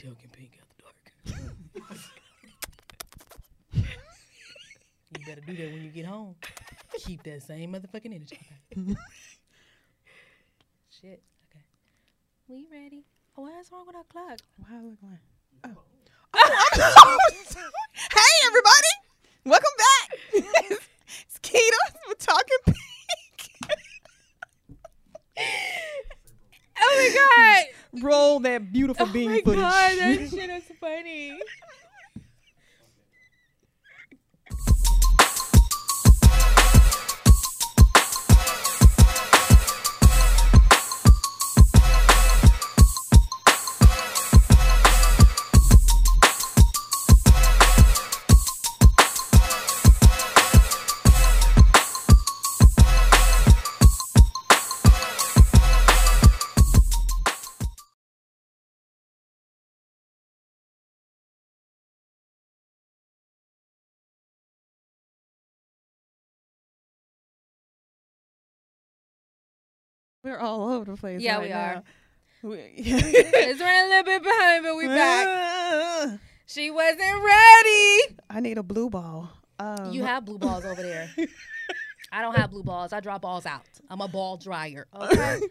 token pink after dark. you better do that when you get home. Keep that same motherfucking energy. Shit. Okay. We ready? Oh, what's wrong with our clock? Why look like? Oh. oh. hey everybody, welcome back. it's Keita. We're talking pink. Oh my god! Roll that beautiful Oh bean my footage. god, that shit is funny. We're all over the place. Yeah, right we are. now. We- It's running a little bit behind, but we back. She wasn't ready. I need a blue ball. Um, You have blue balls over there. I don't have blue balls. I draw balls out. I'm a ball dryer. Okay.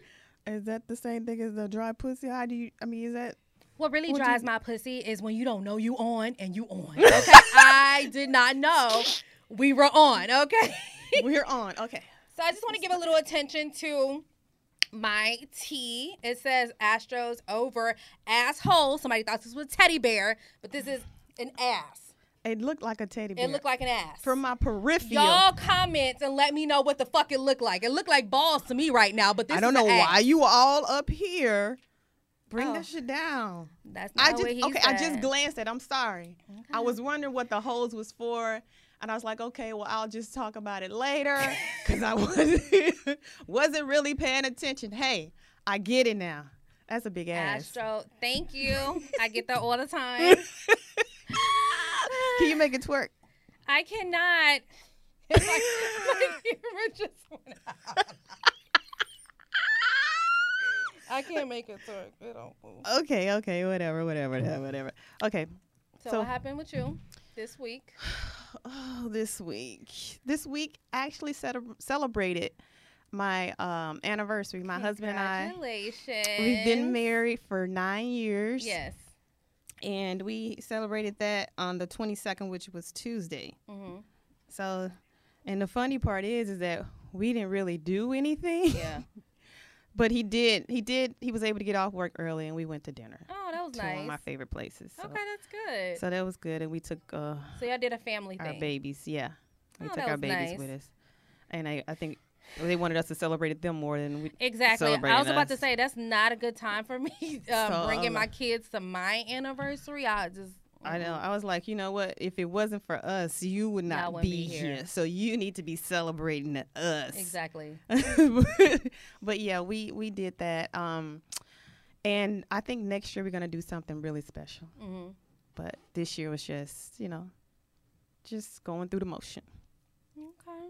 Is that the same thing as the dry pussy? How do you? I mean, is that? What really What you- my pussy is when you don't know you on and you on. Okay. I did not know we were on. Okay. We're on. Okay. So I just want to give a little attention to my tea. It says Astros over asshole. Somebody thought this was a teddy bear, but this is an ass. It looked like a teddy bear. It looked like an ass. from my peripheral. Y'all comment and let me know what the fuck it looked like. It looked like balls to me right now, but this I don't know why ass. you all up here. Bring Oh. that shit down. That's not I what just he okay. I just glanced at. it. I'm sorry. I was wondering what the hose was for, and I was like, okay, well, I'll just talk about it later because I wasn't wasn't really paying attention. Hey, I get it now. That's a big ass. Astro, thank you. I get that all the time. Can you make it twerk? I cannot. It's like, my camera just went out. I can't make it twerk. It don't move. Okay, okay, whatever, whatever, whatever, whatever. Okay. So, So- what happened with you this week? Oh, this week. This week actually cele- celebrated my um anniversary. My husband and I. We've been married for nine years. Yes. And we celebrated that on the 22nd, which was Tuesday. hmm So, and the funny part is, is that we didn't really do anything. Yeah. but he did. He did. He was able to get off work early, and we went to dinner Oh, was to one of my favorite places. So, Okay, that's good. So, so that was good, and we took uh, y'all did a family our thing. babies. Yeah, we Oh, took our babies nice. with us, and I, I think they wanted us to celebrate them more than we. Exactly. I was about to say that's not a good time for me um, So, bringing um, my kids to my anniversary. I just I know. I was like, you know what? If it wasn't for us, you would not be, be here. here. So you need to be celebrating us. exactly. but yeah, we we did that. Um, and I think next year we're gonna do something really special. hmm But this year was just, you know, just going through the motion. Okay.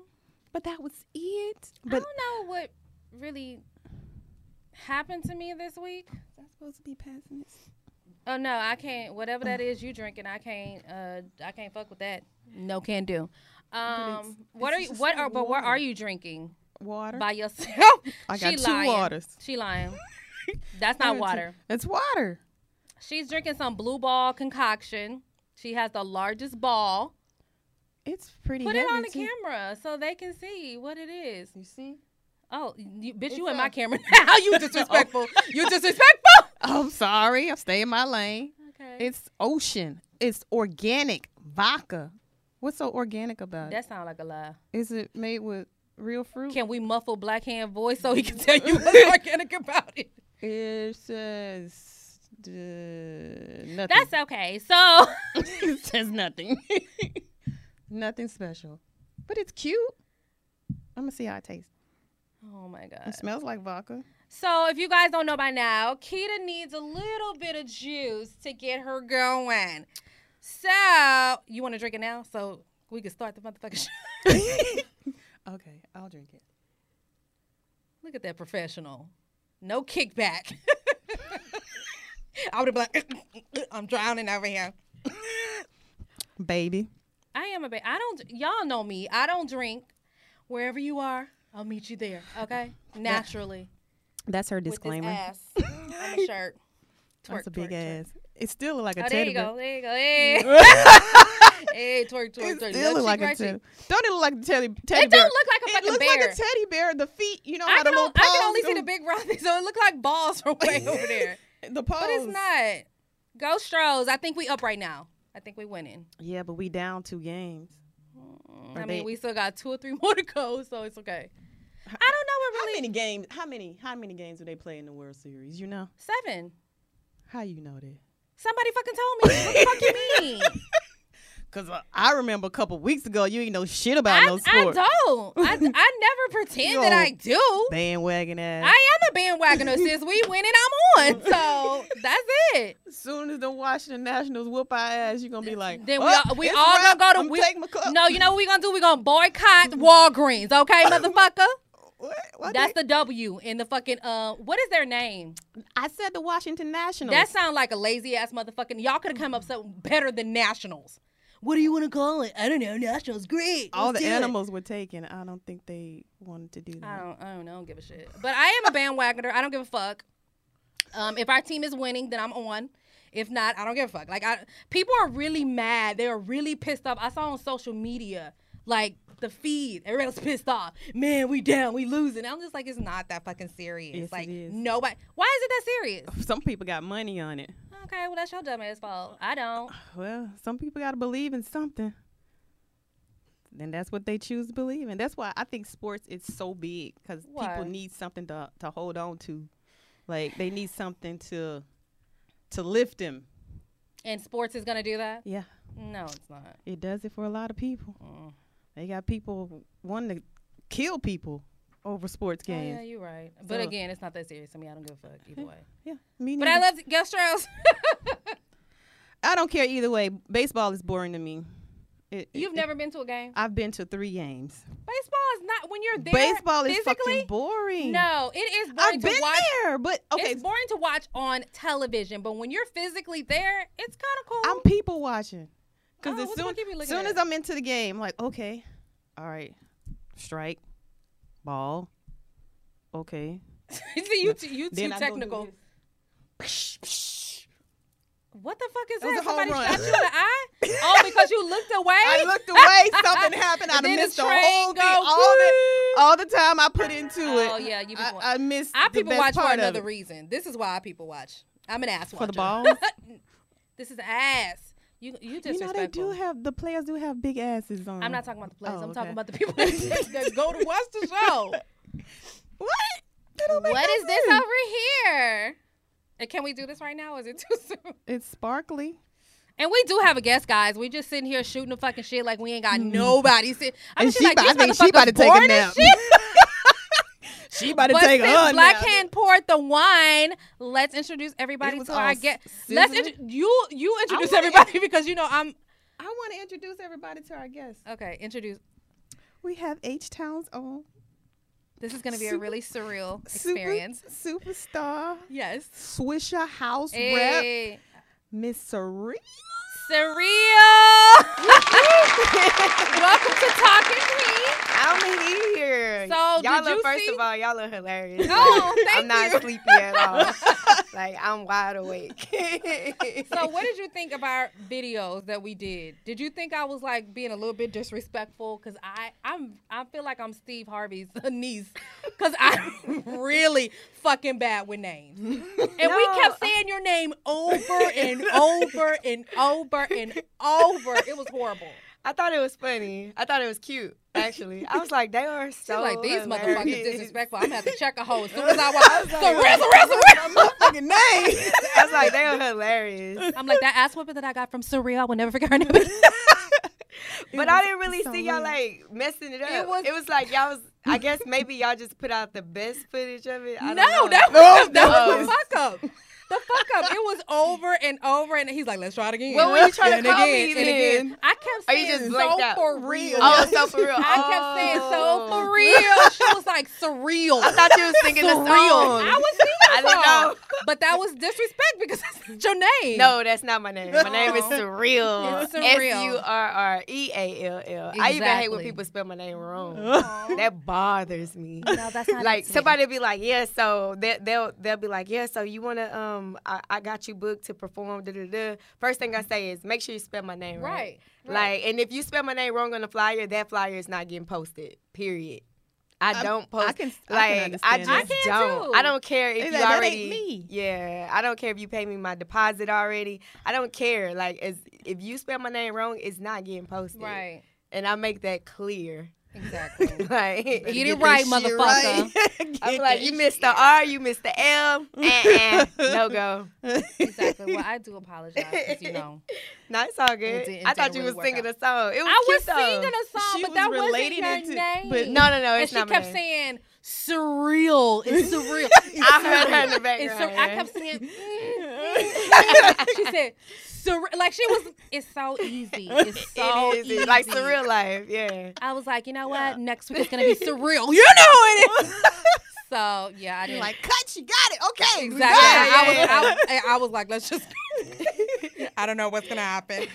But that was it. I don't know what really happened to me this week. I'm supposed to be passing this. Oh no, I can't. Whatever that is you drinking, I can't. Uh, I can't fuck with that. No, can do. it's- Um, what it's are you? What are? But what are you drinking Water. by yourself? I got she two lying. waters. She lying. That's not water. It's water. She's drinking some blue ball concoction. She has the largest ball. It's pretty. Put it on the too. camera so they can see what it is. You see? Oh, you, bitch, It's you in my camera now. you oh. disrespectful. you disrespectful. I'm sorry. I'm staying in my lane. Okay. It's ocean. It's organic vodka. What's so organic about it? that sounds like a lie. Is it made with real fruit? Can we muffle Black Hand voice so he can tell you what's organic about it? It says uh, nothing. That's okay. So it says nothing. nothing special, but it's cute. I'm gonna see how it tastes. Oh my god. It smells like vodka. So if you guys don't know by now, Keita needs a little bit of juice to get her going. So you want to drink it now so we can start the motherfucking show. Okay, I'll drink it. Look at that professional. No kickback. I would have been like, I'm drowning over here. Baby. I am a baby. I don't. Y'all know me. I don't drink. Wherever you are, I'll meet you there. Okay, naturally. That's her With this disclaimer. ass on the shirt. That's a big twerk, twerk. ass. It still like a Oh, there teddy you bear. go. There you go. Hey, hey, twerk, twerk, It twerk. Left look like a teddy. Don't it look like a teddy, teddy It bear? don't look like a it fucking looks bear. like a teddy bear. The feet, you know I how the little I can only see the big Rothy, so it look like balls from way over there. the paws. But it's not. Go Stros. I think we up right now. I think we winning. Yeah, but we down two games. Mm, I they- mean, we still got two or three more to go, so it's okay. I don't know what How many games? How many? How many games do they play in the World Series? You know? Seven. How you know that? Somebody fucking told me. What the fuck you mean? Cause uh, I remember a couple weeks ago you ain't know shit about I, no sport. I don't. I, I never pretend that I do. Bandwagon ass. I am a bandwagoner. Since we win and I'm on. So that's it. as soon as the Washington Nationals whoop our ass, you're gonna be like, Then we "Oh, all, we it's all wrap. gonna go to. I'm We, taking my cup. no, you know what we gonna do? We gonna boycott Walgreens, okay, motherfucker. What? What That's they- the W in the fucking. Uh, what is their name? I said the Washington Nationals. That sound like a lazy ass motherfucking. Y'all could have come up with something better than Nationals. What do you want to call it? I don't know. Nationals, great. all Let's the do it. animals were taken. I don't think they wanted to do that. I don't. I don't know. I don't give a shit. But I am a bandwagoner. I don't give a fuck. Um, if our team is winning, then I'm on. If not, I don't give a fuck. Like I, people are really mad. They are really pissed off. I saw on social media, like the feed, everybody's pissed off. Man, we down, we losing. I'm just like, it's not that fucking serious. Yes, like nobody. Why is it that serious? Some people got money on it. Okay, well that's your dumb ass fault. I don't. Well, some people got to believe in something. Then that's what they choose to believe in. That's why I think sports is so big because people need something to to hold on to. Like they need something to to lift them. And sports is gonna do that? Yeah, No, it's not. it does it for a lot of people. Mm. They got people wanting to kill people over sports Oh, yeah, games. you're right. But again, it's not that serious to me. I don't give a fuck either way. yeah, me neither. But I love Gastros. I don't care either way. Baseball is boring to me. It, You've it- never been to a game? I've been to three games. Baseball is not when you're there. Baseball is fucking boring. No, it is boring I've to been watch. there, but okay, It's boring to watch on television, but when you're physically there, it's kind of cool. I'm people watching. Because Oh, as soon, fuck you be looking soon at? as I'm into the game, I'm like, okay, all right, strike, ball, okay. You, t- you too Then I go do technical. this. What the fuck is That was that? a home Somebody run. shot you in the eye? Oh, because you looked away? I looked away, something happened. I And then the missed the train whole thing. go, All the, all the time I put into it. Oh, yeah, you people. I, I missed I the people best watch for part of another it. reason. This is why I people watch. I'm an ass For the watcher. balls? this is ass. You you You know they do have the players do have big asses on. I'm not talking about the players. Oh, I'm talking about the people that, go to watch the show. What? That don't make What is this over here? And can we do this right now? Is it too soon? It's sparkly. And we do have a guest, guys. We just sitting here shooting the fucking shit like we ain't got nobody. Sit. I Mm. And mean, she like, about- I think she about to take a nap. She about to But take since Black nap. Hand poured the wine, let's introduce everybody to our guest. Let's intro- you you introduce everybody because you know I'm I want to introduce everybody to our guest. okay. Introduce. We have H Town's own This is gonna be a really surreal super- experience. superstar, Yes. Swisher House rep, Hey, Miss Serena. surreal. Welcome to Talking Queen. I'm here. So, y'all look you first see- of all, y'all look hilarious. Like, thank I'm not you. sleepy at all. like I'm wide awake. So, what did you think of our videos that we did? Did you think I was like being a little bit disrespectful? Cause I, I'm, I feel like I'm Steve Harvey's niece. Cause I'm really fucking bad with names, and we kept saying your name over and over and over and over. It was horrible. I thought it was funny. I thought it was cute. Actually, I was like, they are She's so like these hilarious. motherfuckers disrespectful. I'm gonna have to check a hoe as soon as I I walk. was like, Surreal, surreal, surreal. Motherfucking name. I was like, they are hilarious. I'm like that ass whipping that I got from Surreal. I will never forget her name. But I didn't really so see y'all like messing it up. It was- it was like y'all was. I guess maybe y'all just put out the best footage of it. I No, that No, was, that that was was- the fuck up. The fuck up. It was over and over, and he's like, "Let's try it again." What were you trying to and call again, me and then? again. I kept saying just so out? for real. Oh, so for real. I kept saying so Oh. for real. She was like surreal. I thought you was singing the surreal. song. I was singing I the didn't know. But that was disrespect because that's not your name. No, that's not my name. My name is Surreall. It's Surreall. S U R R E A L L. I even hate when people spell my name wrong. Aw. That bothers me. no, that's not like it to somebody be like, yeah, so they, they'll they'll be like, yeah, so you wanna um, I, I got you booked to perform. Da, da, da. First thing I say is make sure you spell my name right. Right. right. Like, and if you spell my name wrong on the flyer, that flyer is not getting posted. Period. I I- don't post. I can- I like can understand just. I don't. too. I don't care if They you like, that ain't already. me. Yeah, I don't care if you pay me my deposit already. I don't care. Like, as if you spell my name wrong, it's not getting posted. right. And I make that clear. Exactly. like, Get it right, motherfucker. right. I'm like, you missed the R, you missed the L. Uh-uh, no go. exactly. Well, I do apologize because you know No, it's all good. didn't- I thought you really was singing out. a song. It was I cute was though. singing a song, She but was that wasn't relating your to- name. but- No, no, no, and it's she not my kept name. saying surreal. It's surreal. It's I heard her in the surreal. It's sur- background, I kept saying. mm, she said surreal. Like she was. It's so easy. It's so it is easy. it's like surreal life. Yeah. I was like, you know what? Yeah. Next week it's gonna be surreal. You know it is. so yeah, I You're didn't. like, cut, you got it. Okay. we Exactly. got I, was, yeah, I, was, I was like, let's just. I don't know what's gonna happen.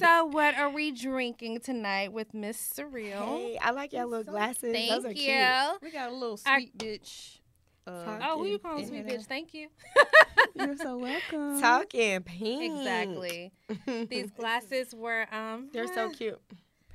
So, what are we drinking tonight with Miss Surreall? Hey, I like your little glasses. Thank Those are you. cute. We got a little I- sweet bitch. Uh, Oh, who you calling sweet bitch? Thank you. You're so welcome. Talking pink. Exactly. These glasses were um. They're so cute.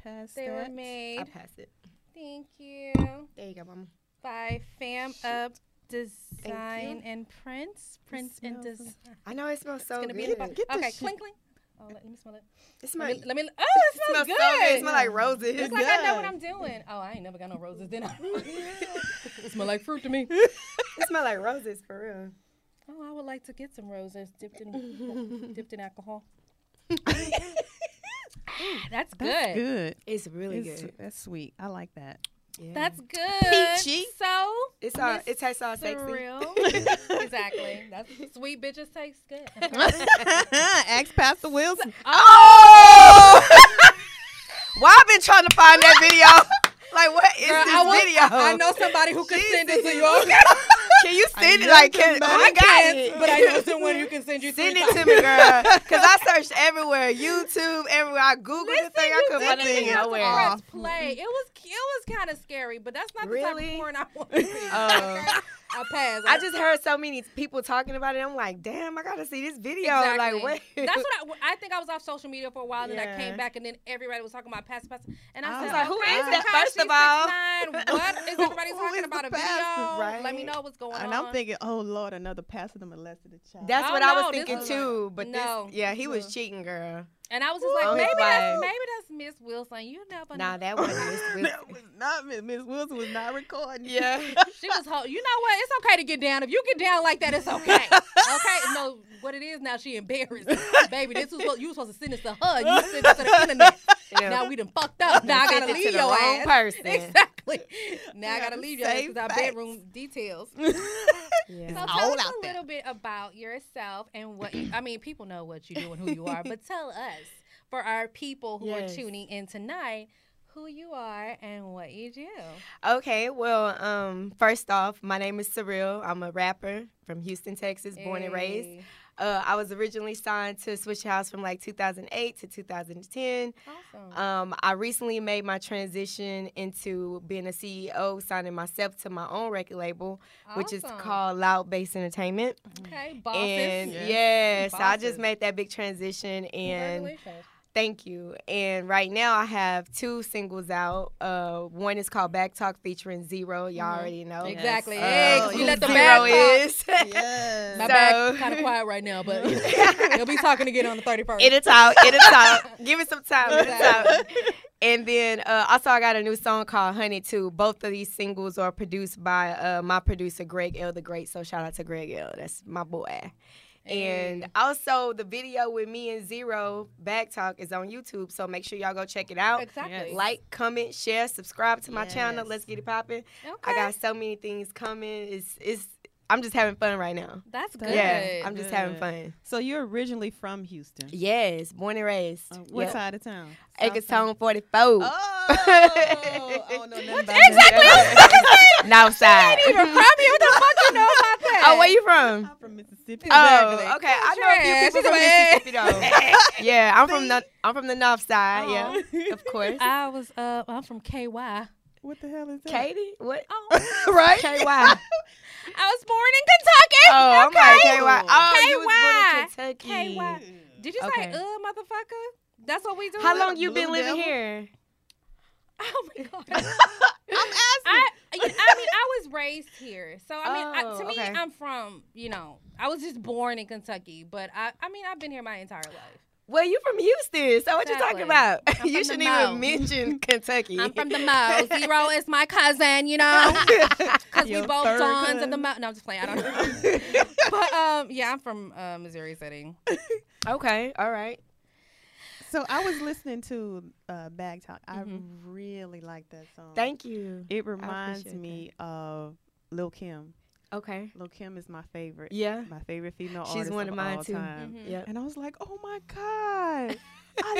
Pass They were that. I pass it. Thank you. There you go, mama. By Fam Up Design and Prince. Prince and Design. I know it smells so it's gonna good. be in the box. Get Okay, clink clink. Oh, let, let me smell it. It Let smells, me, let me. Oh, it it smells, smells good. so good. It smells like roses. It's like I know what. I'm doing. Oh, I ain't never got no roses, then I? it smells like fruit to me. it smells like roses for real. Oh, I would like to get some roses dipped in dipped in alcohol. Ah, that's good. That's good. It's really It's- good. That's sweet. I like that. Yeah. That's good. Peachy. So it's all, Miss it tastes all sexy. surreal. exactly. That's sweet bitches taste good. Ask Pastor Wilson. Oh! oh! Why I've been trying to find that video? Like, what is Girl, this I, want- video? I know somebody who can send it to you. Jesus. Okay. Can you I send it? Like, can, oh somebody. I I got it. but I know someone who can send you. Send it to me, girl. Because I searched everywhere. YouTube, everywhere. I Googled Listen, the thing. I couldn't find didn't anything have to nowhere. press play. It was it was kind of scary, but that's not the type of porn I want to see. Oh. Okay? I pass. I just heard so many people talking about it. I'm like, damn, I gotta see this video. Exactly. Like, what? That's what I, I think. I was off social media for a while, and then I came back, and then everybody was talking about Pastor Pastor, and I, I was like, who okay, is that, first of all? 6ix9ine, What is everybody talking is about? A video? pastor? Let me know what's going And on. And I'm thinking, oh Lord, another pastor molested a child. That's Oh, what I was thinking too. But no. this, yeah, he was cheating, girl. And I was just like, On maybe that's maybe that's Miss Wilson. You never know. Nah, that wasn't Miss Wilson. that was not Miss Miss Wilson was not recording. Yeah. She was, ho- you know what? It's okay to get down. If you get down like that, it's okay. Okay, no, what it is now? She embarrassed, baby. This was what you were supposed to send this to her. You sent it to the internet. Yeah. Now we done fucked up. Now I gotta it to leave the your wrong ass. person. Exactly. Now I gotta gotta leave your ass because our facts. bedroom details. Yeah. So all tell us out a there. little bit about yourself and what you, I mean, people know what you do and who you are, but tell us for our people who Yes. are tuning in tonight who you are and what you do. Okay, well, um, first off, my name is Surreall. I'm a rapper from Houston, Texas, born and raised. Uh, I was originally signed to Swisher House from like 2008 to 2010. Awesome. Um, I recently made my transition into being a CEO, signing myself to my own record label, which is called Loud Bass Entertainment. Okay, bosses. And Yes. yeah, so I just made that big transition and Congratulations. Thank you. And right now I have two singles out. Uh, one is called Bag Talk featuring Z-Ro. Y'all Mhm. already know. Exactly. Uh, Yeah, 'cause you you let the who back Z-Ro talk. is. Yes. My So- back kind of quiet right now, but you'll be talking again on the 31st. It'll talk. It'll talk. Give it some time. It'll talk. And then uh, also I got a new song called Honey too. Both of these singles are produced by uh, my producer Greg L the Great. So shout out to Greg L. That's my boy. And mm. also the video with me and Z-Ro Bag Talk is on YouTube. So make sure y'all go check it out. exactly. Like, comment, share, subscribe to my channel. Let's get it popping. okay. I got so many things coming. It's it's I'm just having fun right now. That's good. Yeah, I'm just having fun. So you're originally from Houston. Yes, born and raised. Uh, what Yep. side of town? Acretone 44. Oh, I don't know nothing about Exactly. that. North side. even from you. What the fuck you know about that? Oh, where you from? I'm from Mississippi. Exactly. Oh, okay. I know a Trash. few people from She's Mississippi though. yeah, I'm from See? the I'm from the north side. Oh. Yeah, of course. I was uh I'm from KY. What the hell is that? Katie, what? Oh, right? KY. I was born in Kentucky. Oh, I'm like KY. Oh, you was born in Kentucky. KY. Did you Okay. say uh motherfucker? That's what we do. How long you been living Devil? here? Oh my god. I'm asking. I, you- I mean, I was raised here, so I mean, I, Oh, to me, okay. I'm from, you know, I was just born in Kentucky, but I, I mean, I've been here my entire life. Well, you're from Houston, so what you talking Exactly. about? I'm you shouldn't even mention Kentucky. I'm from the Mo. Z-Ro is my cousin, you know, because we both third dons of the cousin. Mo. No, I'm just playing. I don't know. but um, yeah, I'm from uh, Missouri City. okay, all right. So I was listening to uh, Bag Talk. I Mhm. really like that song. Thank you. It reminds appreciate me of Lil Kim. Okay. Lil Kim is my favorite. Yeah. My favorite female She's artist one of mine all too. time. Mhm. Yeah. And I was like, oh my god, I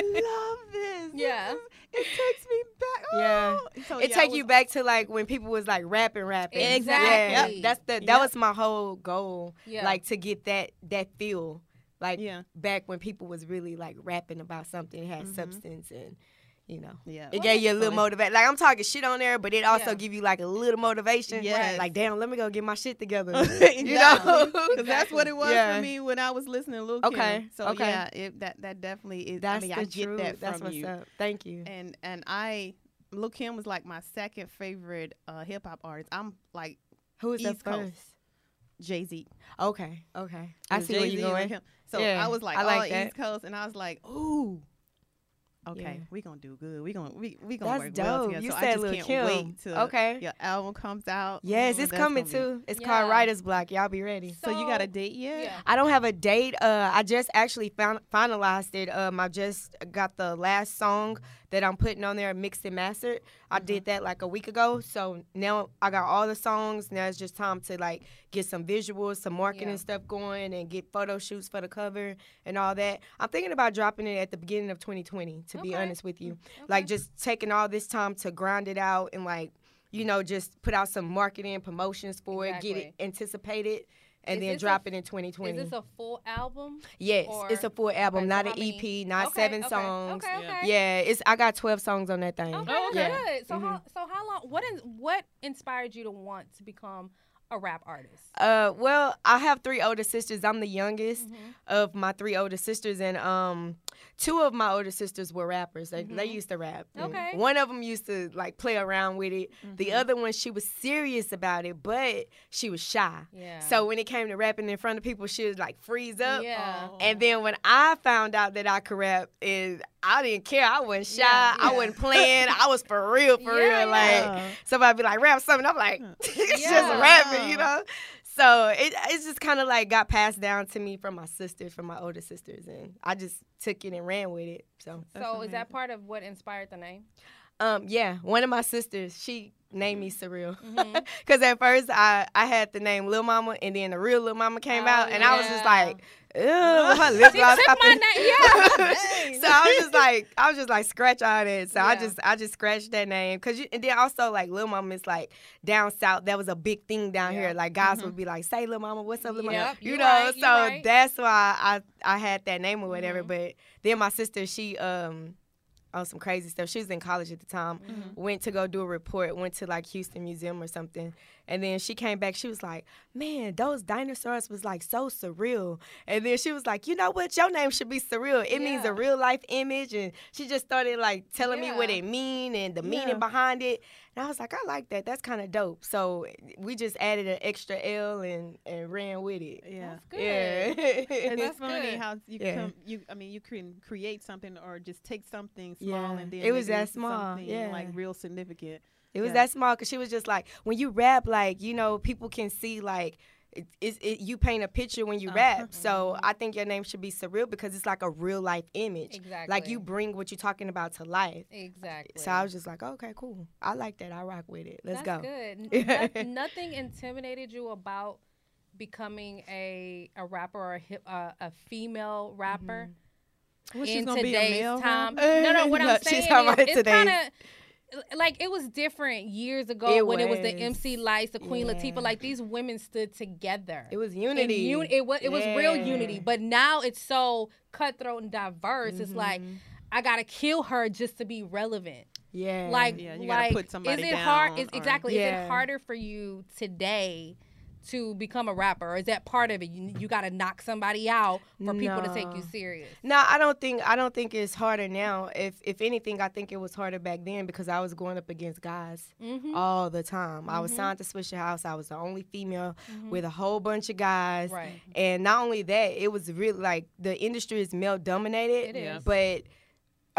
love this. This Yeah. is- it takes me back. Yeah. Oh. So, it yeah, I take you back to like when people was like rapping, rapping. Exactly. Yeah, that's the that Yep. was my whole goal. Yeah. Like to get that that feel, like Yeah. back when people was really like rapping about something, had Mhm. substance, and you know, Yeah. it gave you a little motivation. Like I'm talking shit on there, but it also Yeah. give you like a little motivation. Yes. Like damn, let me go get my shit together. You know. Because that's what it was Yeah. for me when I was listening to Lil Kim. Okay, So okay. yeah, it, that that definitely is. That's I mean, the I get truth. that That's what's you. up. Thank you. And and I, Lil Kim was like my second favorite uh, hip hop artist. I'm like Who is the East Coast. first? Jay Z. Okay, okay. I see where you're going. So Yeah, I was like, I like all that. East Coast, and I was like, ooh. Okay, Yeah. we gonna do good. We gonna we we gonna That's work well dope. together. You so said I just can't Kim. wait till Okay. your album comes out. Yes, Ooh, it's coming gonna be- too. It's Yeah. called Writer's Block. Y'all be ready. So you got a date yet? Yeah. I don't have a date. Uh, I just actually found finalized it. Um, I just got the last song that I'm putting on there mixed and mastered. I did mm-hmm. that like a week ago. So now I got all the songs. Now it's just time to like get some visuals, some marketing Yeah. stuff going, and get photo shoots for the cover and all that. I'm thinking about dropping it at the beginning of 2020. To be honest with you, mm, like just taking all this time to grind it out and like. You know, just put out some marketing promotions for it, get it anticipated, and Is then this a drop it in 2020. Is this a full album? Yes, it's a full album, okay, not how an many- EP, not Okay, seven okay, songs. Okay, Yeah. okay. Yeah, it's I got twelve songs on that thing. Okay, Yeah. good. So Mhm. how so how long? What is what inspired you to want to become a rap artist? Uh, well, I have three older sisters. I'm the youngest Mhm. of my three older sisters, and um, two of my older sisters were rappers. They they Mhm. used to rap. Okay. One of them used to like play around with it. The Mhm. other one, she was serious about it, but she was shy. Yeah. So when it came to rapping in front of people, she was like freeze up. yeah. Oh. And then when I found out that I could rap, is I didn't care. I wasn't shy. Yeah, I wasn't playing. I was for real, for Yeah, real. Like Yeah. somebody be like rap something. I'm like, it's Yeah. just rapping, you know. So it it's just kind of like got passed down to me from my sisters, from my older sisters, and I just took it and ran with it. So so is that part of what inspired the name? um yeah, one of my sisters she named me surreal. Mhm. Cause at first I, I had the name Lil Mama and then the real Lil Mama came Oh, out and I was just like, ew, my lip She gloss took my name. Yeah. So I was just like, I was just like scratch all that. So I just, I just scratched that name because you, and then also like Lil Mama is like down south. That was a big thing down Yeah. here. Like guys Mhm. would be like, "Say Lil Mama, what's up, Lil Mama?" Yep, you you know. right, so right. that's why I, I had that name or whatever. Mhm. But then my sister, she um. On some crazy stuff. She was in college at the time. Mhm. Went to go do a report. Went to like Houston Museum or something. And then she came back. She was like, "Man, those dinosaurs was like so surreal." And then she was like, "You know what? Your name should be surreal. It means a real life image." And she just started like telling me what it mean and the Yeah. meaning behind it. And I was like, "I like that. That's kind of dope." So we just added an extra L and and ran with it. Yeah. That's good. Yeah. And That's it's funny how you Yeah. come, you. I mean, you can create something or just take something small Yeah. and then It was that small, something, yeah. like real significant. It was Yeah. that small because she was just like, when you rap, like you know, people can see like. It, it, it, you paint a picture when you Uh-huh. rap, so I think your name should be surreal because it's like a real life image. Exactly. Like you bring what you're talking about to life. Exactly. So I was just like, okay, cool. I like that. I rock with it. Let's That's go. good. Nothing intimidated you about becoming a a rapper or a hip, uh, a female rapper Well, she's in gonna be a today's male time. rapper? No, no. What I'm saying is, it's kind of like it was different years ago It when it was the. MC Lytes, the Queen Yeah. Latifah. Like these women stood together. It was unity. uni- it was it was real unity, but now it's so cutthroat and diverse. It's like Mhm. I gotta kill her just to be relevant. yeah. Like, Yeah, you gotta like, put somebody is it hard? Is or- exactly? Is it harder for you today to become a rapper? Or is that part of it? You you gotta knock somebody out for people to take you serious. No, I don't think I don't think it's harder now. If if anything, I think it was harder back then because I was going up against guys Mm-hmm. all the time. I was Mhm. signed to Swisher House. I was the only female Mhm. with a whole bunch of guys. Right. And not only that, it was really like the industry is male dominated. It is. Yeah. But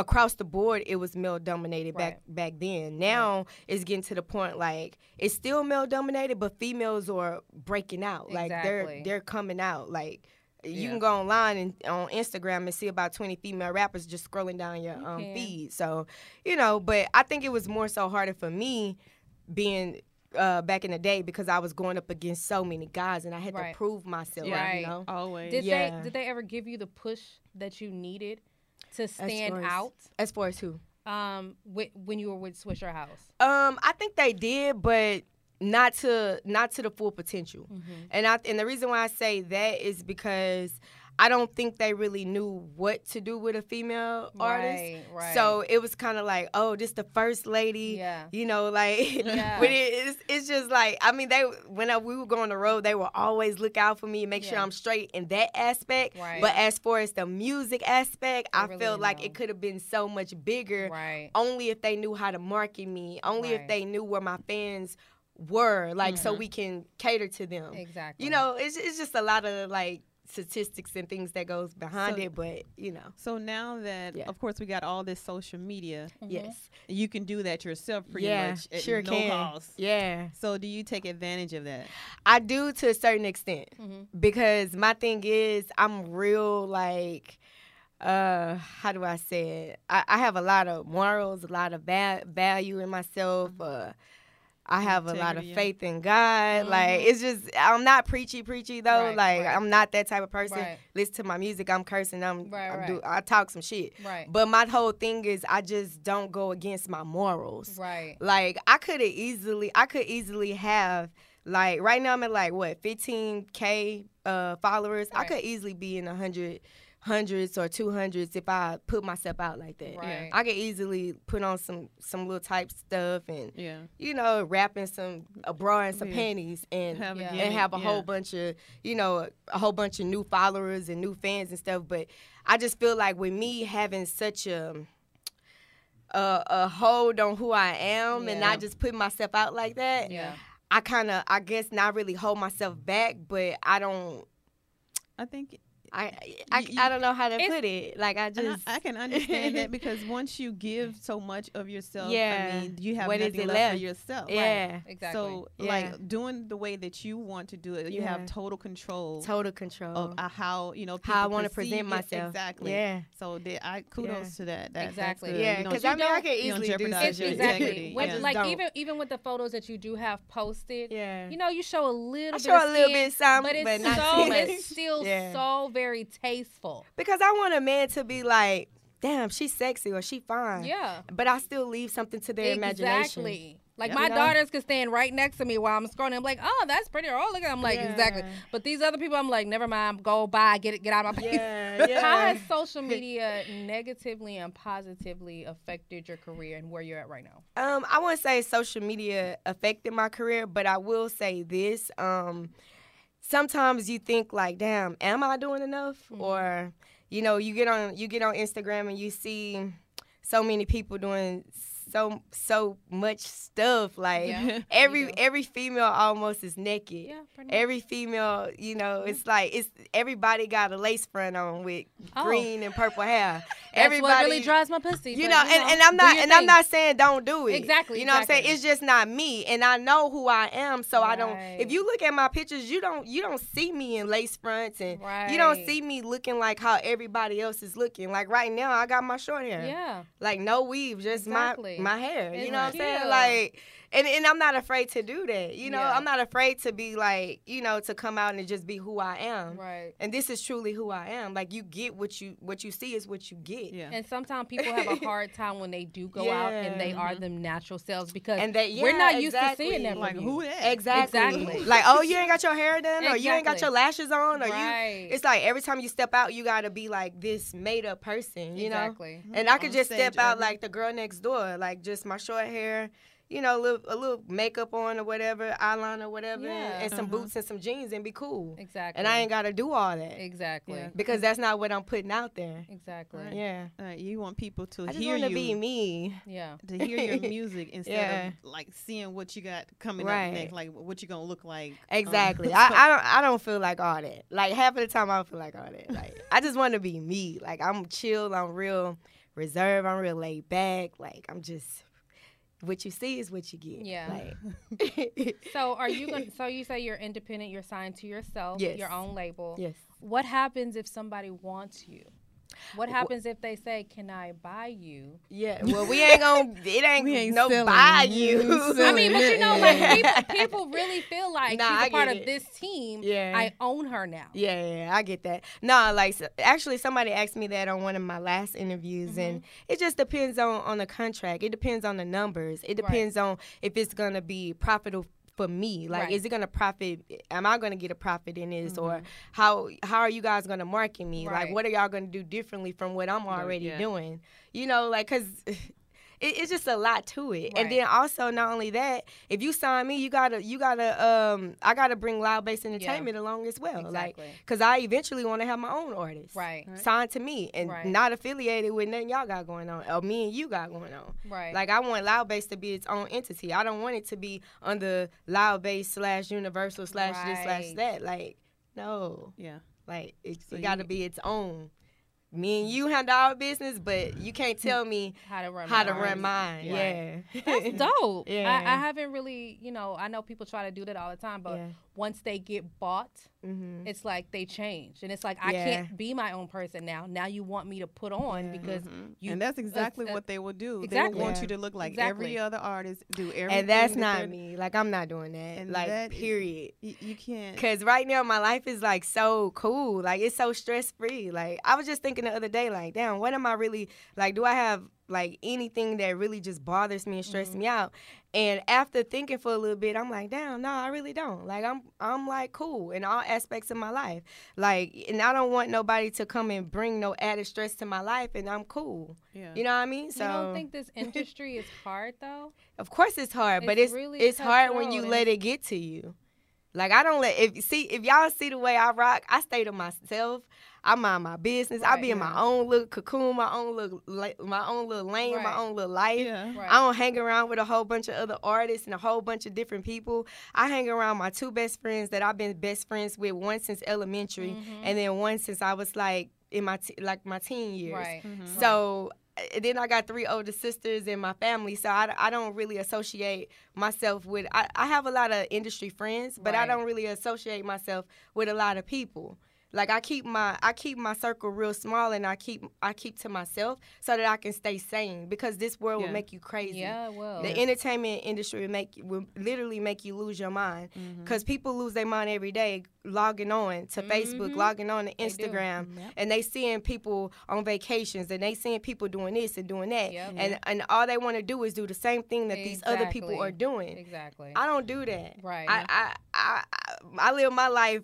across the board it was male dominated back Right. back then. Now it's getting to the point like it's still male dominated, but females are breaking out. Like they're they're coming out. Like you Yeah. can go online and on Instagram and see about 20 female rappers just scrolling down your You um, feed. So, you know, but I think it was more so harder for me being uh, back in the day because I was going up against so many guys and I had Right. to prove myself. Right. You know? Always. Did Yeah. they did they ever give you the push that you needed to stand as- out? As far as who? Um, wh- when you were with Swisher House. Um, I think they did, but not to not to the full potential. Mm-hmm. And I and the reason why I say that is because I don't think they really knew what to do with a female artist. Right, right. So it was kind of like, oh, this the first lady. Yeah. You know, like Yeah. when it, it's, it's just like I mean, they when I, we would go on the road, they would always look out for me and make sure I'm straight in that aspect. Right. But as far as the music aspect, I really feel like it could have been so much bigger right. only if they knew how to market me, only Right. if they knew where my fans were, like so Mhm. we can cater to them. Exactly. You know, it's it's just a lot of like statistics and things that goes behind So- it, but you know, So now that, Yeah. of course, we got all this social media, Mhm. yes, you can do that yourself pretty yeah, much at sure no can, cost. yeah. So do you take advantage of that? I do to a certain extent Mhm. because my thing is I'm real like. Uh, how do I say it? I, I have a lot of morals, a lot of va- value in myself. Uh, I have a lot of faith in God. Like Mhm. it's just I'm not preachy preachy though. Right, like right. I'm not that type of person. Right. Listen to my music, I'm cursing, I'm Right, I do. I talk some shit. Right. But my whole thing is I just don't go against my morals. Right. Like I could have easily I could easily have like right now I'm at like what 15k uh followers. I could easily be in a hundred hundreds or two hundreds if I put myself out like that. Right. I could easily put on some some little type stuff and Yeah. you know, wrapping some a bra and some Yeah. panties and Have a Yeah. and have a yeah. whole bunch of you know a whole bunch of new followers and new fans and stuff. But I just feel like with me having such a a, a hold on who I am and Yeah. not just putting myself out like that, Yeah. I kind of I guess not really hold myself back, but I don't. I think I, I, You- I don't know how to put it. Like I and I, just I can understand that because once you give so much of yourself, Yeah. I mean, you have What is nothing it left, left? for yourself. yeah, Exactly. So, Yeah. like doing the way that you want to do it, you Yeah. have total control total control. of uh, how you know how I want to present myself. Exactly. Yeah. So that I kudos Yeah. to that. that Exactly. That's. Yeah, You don't- because you I mean, I don't- you don't easily do jeopardize It's your exactly. integrity, When, yeah. like don't. even even with the photos that you do have posted, Yeah. you know, you show a little I bit show a little bit some, but but, it's not so it's still so very tasteful. Because I want a man to be like, damn, she's sexy or she fine. Yeah. But I still leave something to their imagination. Exactly. Like Yeah. my You know? daughters could stand right next to me while I'm scrolling. I'm like, oh, that's pretty. Or, oh, look at. I'm like, exactly. But these other people, I'm like, never mind. Go by. Get it. Get out of my face. Yeah, How has social media negatively and positively affected your career and where you're at right now? Um, I wouldn't say social media affected my career, but I will say this. Um, sometimes you think like, damn, am I doing enough? Mhm. Or, you know, you get on you get on Instagram and you see so many people doing so so much stuff. Like Yeah, every every female almost is naked. Yeah. Every female, you know, it's like it's everybody got a lace front on with Oh. green and purple hair. That's everybody, what really drives my pussy. you know, and, and I'm not and I'm not saying don't do it. Exactly, You know what I'm saying? It's just not me, and I know who I am, so I don't. If you look at my pictures, you don't you don't see me in lace fronts, and you don't see me looking like how everybody else is looking. Like right now, I got my short hair. Yeah. Like no weave, just Exactly. my my hair. It's you know what I'm saying? Like and and I'm not afraid to do that. You know, Yeah. I'm not afraid to be like, you know, to come out and just be who I am. Right. And this is truly who I am. Like you get what you what you see is what you get. Yeah. And sometimes people have a hard time when they do go out and they Yeah. are mm-hmm. them natural selves because And that we're yeah, not used exactly. to seeing that. like from who that? Exactly. Exactly. Like, oh, you ain't got your hair done, or you ain't got your lashes on, or Right. you. It's like every time you step out, you gotta be like this made up person, you know. exactly. Mm-hmm. And I could On just step out every- like the girl next door, like just my short hair, you know, a little, a little makeup on or whatever, eyeliner, or whatever, Yeah. and some Uh-huh. boots and some jeans and be cool. Exactly. And I ain't gotta do all that exactly. Yeah. because that's not what I'm putting out there. Exactly. Right. Yeah, Uh, you want people to I just hear want to be me. Yeah. to hear your music instead Yeah. of like seeing what you got coming Right. up next, like what you gonna look like. um, Exactly. I, I don't I don't feel like all that. Like half of the time I don't feel like all that. Like I just want to be me. Like I'm chill, I'm real reserved, I'm real laid back. Like I'm just what you see is what you get. Yeah. Like So are you going so you say you're independent, you're signed to yourself, Yes. your own label. Yes. What happens if somebody wants you? What happens if they say, "Can I buy you?" Yeah. Well, we ain't gonna. It ain't, We ain't no selling buy you. you. I mean, but you know, Yeah. like people, people really feel like Nah, she's I a part get of this team. Yeah. I own her now. Yeah, yeah, yeah, I get that. No, like so, actually, somebody asked me that on one of my last interviews, and Mm-hmm. it just depends on on the contract. It depends on the numbers. It depends on if it's gonna be profitable for me. Like, Right. is it gonna profit? Am I gonna get a profit in this, or Mm-hmm. how how are you guys gonna market me? Right. Like, what are y'all gonna do differently from what I'm already yeah. doing? You know, like, cause. It, it's just a lot to it, and then also not only that, if you sign me, you gotta you gotta um I gotta bring loud bass entertainment along as well, like because I eventually want to have my own artist. Right. Signed to me and Right. not affiliated with nothing y'all got going on or me and you got going on. Right. Like I want Loud Bass to be its own entity. I don't want it to be under Loud Bass slash Universal slash this slash that. Like no, Yeah. like it, So it got to be its own. Me and you handle our business, but you can't tell me how to run how to mine. run mine. Right. Yeah, That's dope. I, Yeah. I haven't really, you know, I know people try to do that all the time, but Yeah. Once they get bought, hmm it's like they change, and it's like I Yeah. can't be my own person now. Now you want me to put on Yeah. because Mhm. you. and that's exactly uh, what they will do. They will want Yeah. you to look like Exactly. every other artist, do everything. and that's not me. Like I'm not doing that. And like that is- period. You, you can't. Cause right now my life is like so cool, like it's so stress free. Like I was just thinking the other day, like, damn, what am I really like? Do I have like anything that really just bothers me and stresses me out? And after thinking for a little bit, I'm like, damn, no, I really don't. Like I'm, I'm like cool in all aspects of my life. Like, and I don't want nobody to come and bring no added stress to my life, and I'm cool. yeah. You know what I mean? So you don't think this industry is hard though? of course it's hard, but It's it's really it's hard when you let it get to you. Like I don't let if see if y'all see the way I rock, I stay to myself. I mind my business. I Right. be in my own little cocoon, my own little my own little lane, Right. my own little life. yeah. Right. I don't hang around with a whole bunch of other artists and a whole bunch of different people. I hang around my two best friends that I've been best friends with, one since elementary, Mhm. and then one since I was like in my t- like my teen years. Right. Mhm. So then I got three older sisters in my family, so I, I don't really associate myself with. I, I have a lot of industry friends, but I don't really associate myself with a lot of people. Like I keep my I keep my circle real small, and I keep I keep to myself so that I can stay sane because this world Yeah. will make you crazy. Yeah, it will. The entertainment industry will make you, will literally make you lose your mind mm-hmm. because people lose their mind every day logging on to Facebook, Mhm. logging on to. Instagram, Yep. and they seeing people on vacations and they seeing people doing this and doing that, Yep. and and all they want to do is do the same thing that these other people are doing. Exactly. I don't do that. Right. I I I, I, live my life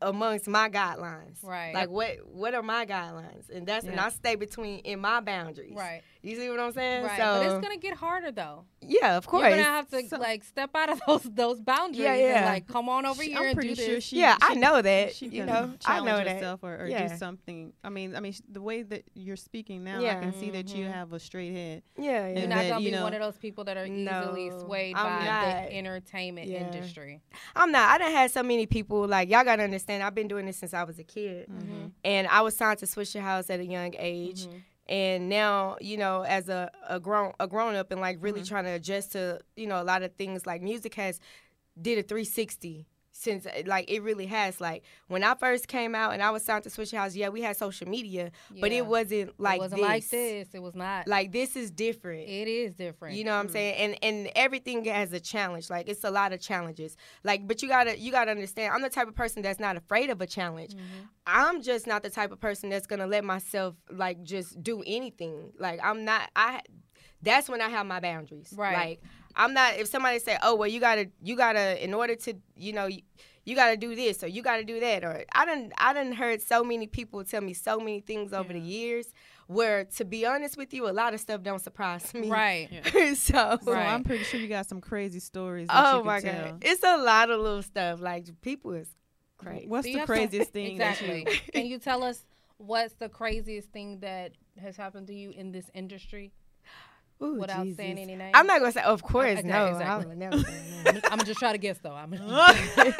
amongst my guidelines. Right. Like what what are my guidelines? And that's and I stay between in my boundaries. right. You see what I'm saying? Right. So but it's gonna get harder though. yeah, of course. You're gonna have to So- like step out of those those boundaries Yeah, and yeah. like come on over She- here I'm and pretty do sure this. she. yeah, I know that. She you can know, I challenge know that. herself or, or Yeah. do something. I mean, I mean, the way that you're speaking now, I Yeah. can see that you have a straight head. Yeah, yeah. You're not that, gonna you be know- one of those people that are easily No, swayed I'm by not. the entertainment Yeah. industry. I'm not. I done had so many people like y'all gotta understand. I've been doing this since I was a kid, Mhm. and I was signed to Swisher House at a young age. Mhm. And now, you know, as a, a grown a grown up and like really Mhm. trying to adjust to you know a lot of things like music has did a 360 since like it really has like when I first came out and I was signed to Swisher House, yeah, we had social media, but it wasn't like it wasn't this. like this. It was not. Like this is different. it is different. You know what I'm saying? And and everything has a challenge. Like it's a lot of challenges. Like but you gotta you gotta understand. I'm the type of person that's not afraid of a challenge. Mm-hmm. I'm just not the type of person that's gonna let myself like just do anything. Like I'm not. I. That's when I have my boundaries. Right. Like I'm not. If somebody say, "Oh well, you gotta you gotta in order to you know." You, you gotta do this or you gotta do that or I didn't, I didn't heard so many people tell me so many things over the years where to be honest with you a lot of stuff don't surprise me Right. so So Right. I'm pretty sure you got some crazy stories. That oh you can my tell. god it's a lot of little stuff like people is crazy What's the have some- craziest thing Exactly. that you? Can you tell us what's the craziest thing that has happened to you in this industry Ooh, without Jesus. saying any names? I'm not gonna say of course Okay, no exactly. I would never. I'm I'm just try to guess though. I'm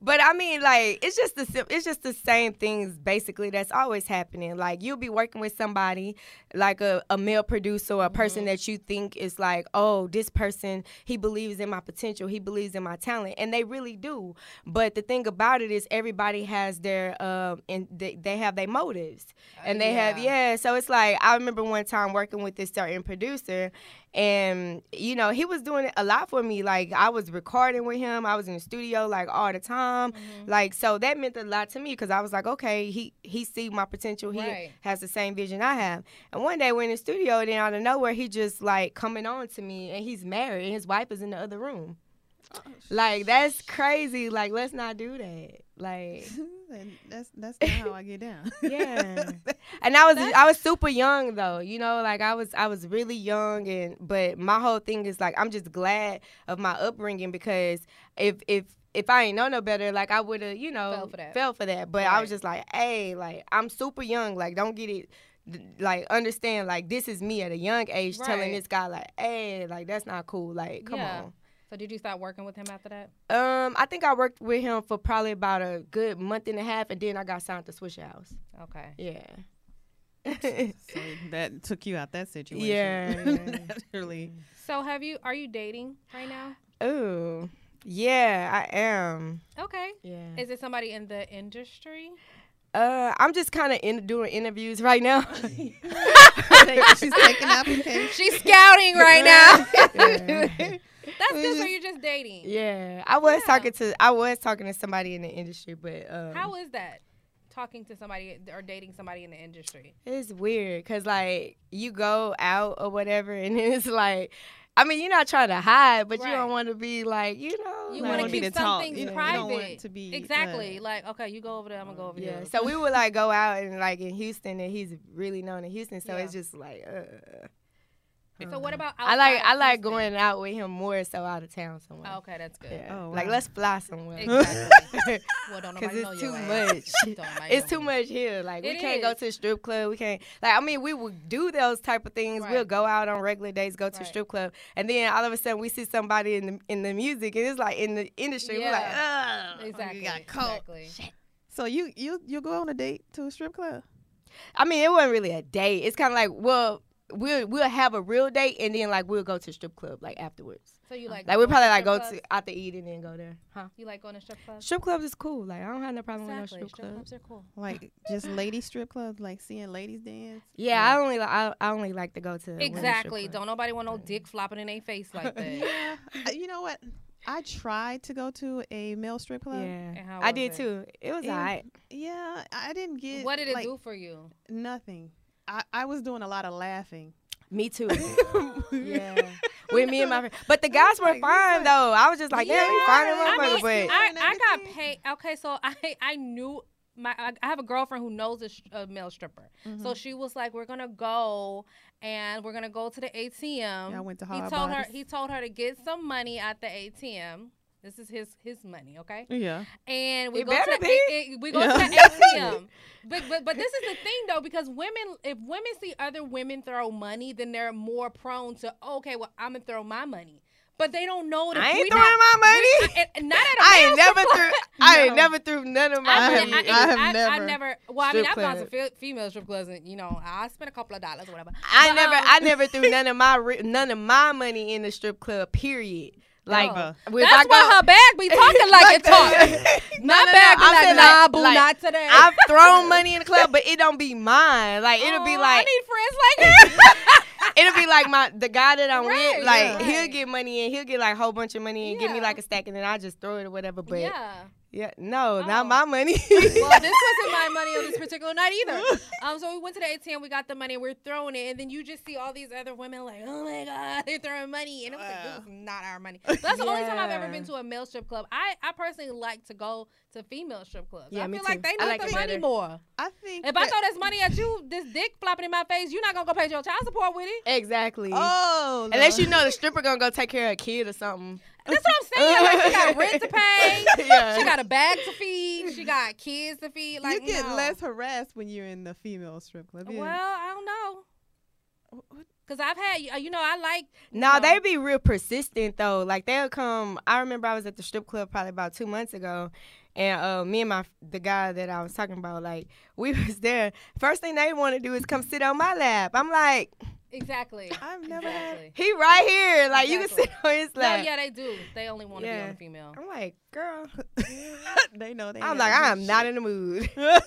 But I mean, like it's just the it's just the same things basically that's always happening. Like you'll be working with somebody, like a, a male producer or a person that you think is like, oh, this person he believes in my potential, he believes in my talent, and they really do. But the thing about it is, everybody has their um and they, they have their motives, and they have yeah. yeah. So it's like I remember one time working with this certain producer, and you know he was doing a lot for me. Like i was recording with him. I was in the studio like all the time. Mm-hmm. like so that meant a lot to me because i was like okay he he see my potential. He Right. has the same vision i have. And one day we're in the studio and then out of nowhere he just like coming on to me and he's married and his wife is in the other room like that's crazy like let's not do that like that's that's not how I get down. yeah and i was i was super young though you know like i was i was really young and but my whole thing is like i'm just glad of my upbringing because if if if I ain't know no better, like I would have, you know, Fell for that. fell for that. But I was just like, hey, like I'm super young. Like don't get it, like understand. Like this is me at a young age telling this guy like, hey, like that's not cool. Like come Yeah. on. So did you start working with him after that? Um, I think I worked with him for probably about a good month and a half, and then I got signed to Swisher House. Okay. Yeah. so that took you out that situation. Yeah, yeah. Naturally. So have you are you dating right now? Ooh, yeah, I am. Okay. Yeah. Is it somebody in the industry? Uh, I'm just kind of in doing interviews right now. She's taking applications. She's scouting right now. yeah. That's good. So you're just dating. Yeah, I was Yeah. talking to I was talking to somebody in the industry, but um, How is that? Talking to somebody or dating somebody in the industry. it's weird because like you go out or whatever, and it's like, I mean, you're not trying to hide, but you don't want to be like, you know, You don't want to wanna be keep the some talk. things You don't- private. want to be, exactly. uh, like, okay, you go over there, I'm gonna go over Yeah, there. so we would like go out and like in Houston, and he's really known in Houston, so Yeah. it's just like. Uh, So mm-hmm. what about? I like I like Houston? going out with him more so out of town somewhere. Oh, okay, that's good. Yeah. Oh, Like let's fly somewhere. Exactly. well, don't Cause nobody know it's your too ass. much. Don't it's too much here. Like we It can't go to the strip club. We can't. Like I mean, we would do those type of things. We'll go out on regular days, go to a Right. strip club, and then all of a sudden we see somebody in the in the music, and it's like in the industry. We're like, Ugh. Exactly. got caught. Exactly. So you you you go on a date to a strip club? I mean, it wasn't really a date. It's kind of like, well, we'll we'll have a real date, and then like we'll go to strip club like afterwards. So you like? Like we'll probably like go clubs? to out to eat and then go there, huh? You like going to strip clubs? Strip clubs is cool. Like I don't have no problem Exactly. with no strip Strip clubs. clubs are cool. Like just lady strip clubs, like seeing ladies dance? Yeah, I only li- I, I only like to go to women's strip Exactly. Don't nobody want no dick flopping in their face like that. Yeah. Uh, you know what? I tried to go to a male strip club. Yeah, I did it? too. It was Yeah. alright. Yeah, I didn't get. What did it like, do for you? Nothing. I, I was doing a lot of laughing. Me too. yeah, with me and my friend. But the guys were like, fine though. I was just like, damn, you fine, Yeah, I motherfucker. mean, But I, I got paid. Okay, so I I knew my I I have a girlfriend who knows a, sh- a male stripper. Mm-hmm. So she was like, "We're gonna go and we're gonna go to the ATM." I went to he Hard told her he told her to get some money at the ATM. This is his his money, okay? Yeah. And we It go to be. it- it- we go Yeah. to the ATM. But, but but this is the thing though, because women, if women see other women throw money, then they're more prone to okay, well I'm gonna throw my money. But they don't know that I ain't throwing not, my money. and not at a I ain't never threw. club. I ain't never threw none of my I money. I have I, never- never. Well, I mean, I've gone to female strip clubs, and you know, I spent a couple of dollars or whatever. I But, never, um, I never threw none of my none of my money in the strip club. Period. Like, oh. Never. if That's why go- her bag be talking like it talk. No, My no, no, bag be I'm like, nah, like- boo, like, not today. I've thrown money in the club, but it don't be mine. Like it'll be Oh, like I need friends like her. it'll be like my the guy that I'm Right, with. Like yeah. he'll Right. get money and he'll get like a whole bunch of money and give me like a stack and then I just throw it or whatever. But yeah, yeah. no, Oh. not my money. well, this wasn't my money on this particular night either. Um, so we went to the ATM, we got the money, we're throwing it, and then you just see all these other women like, oh my god, they're throwing money, and it was like, this is not our money. But that's the only time I've ever been to a male strip club. I, I personally like to go to female strip clubs. Yeah, I me feel like too. they I need like the money better. more. I think. If I that- throw this money at you, this dick flopping in my face, you're not gonna go pay your child support with it. exactly. Oh, Unless no. you know the stripper gonna go take care of a kid or something. That's what I'm saying. Like she got rent to pay. Yeah. She got a bag to feed. She got kids to feed. Like you get no. less harassed when you're in the female strip club. yeah. Well, I don't know. Cause I've had, you know, I like. No, know, they be real persistent though. Like they'll come. I remember I was at the strip club probably about two months ago, and uh, me and my the guy that I was talking about, like we was there. First thing they want to do is come sit on my lap. I'm like, exactly. I've never had. he right here. Like you can Exactly. sit on his No, yeah, they do. They only want to be Yeah. on a female. I'm like, girl. they know they. I'm like, I'm not in the mood. Right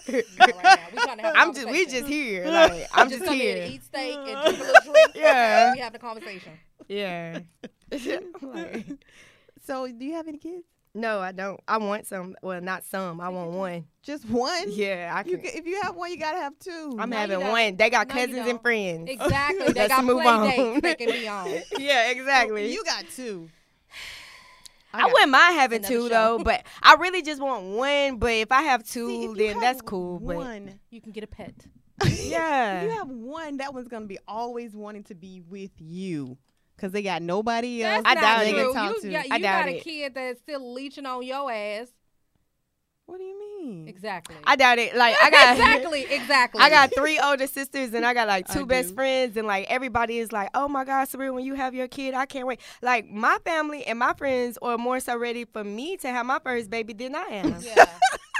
now. We trying to have a I'm just, we just here. Like, I'm just just come here to here. eat steak and drink a little drink. Yeah. and we having a conversation. Yeah. Like, So, do you have any kids? No, I don't. I want some. Well, not some. I want one. Just one. Yeah, I You can. if you have one, you gotta have two. I'm No, having one. They got No, cousins and friends. Exactly. They Let's got move play on. dates they can be on. yeah, exactly. You got two. I, wouldn't mind having two show. though, but I really just want one. But if I have two, See, then have that's cool. One. You can get a pet. If Yeah. you have one, that one's gonna be always wanting to be with you, cause they got nobody else. That's I not doubt they it. can talk You, to. yeah, I you doubt got a it. kid that's still leeching on your ass. What do you mean? Exactly. I doubt it. Like I got exactly. Exactly. I got three older sisters and I got like I two best do. friends and like everybody is like, oh my God, Sabrina, when you have your kid, I can't wait. Like my family and my friends are more so ready for me to have my first baby than I am. Yeah.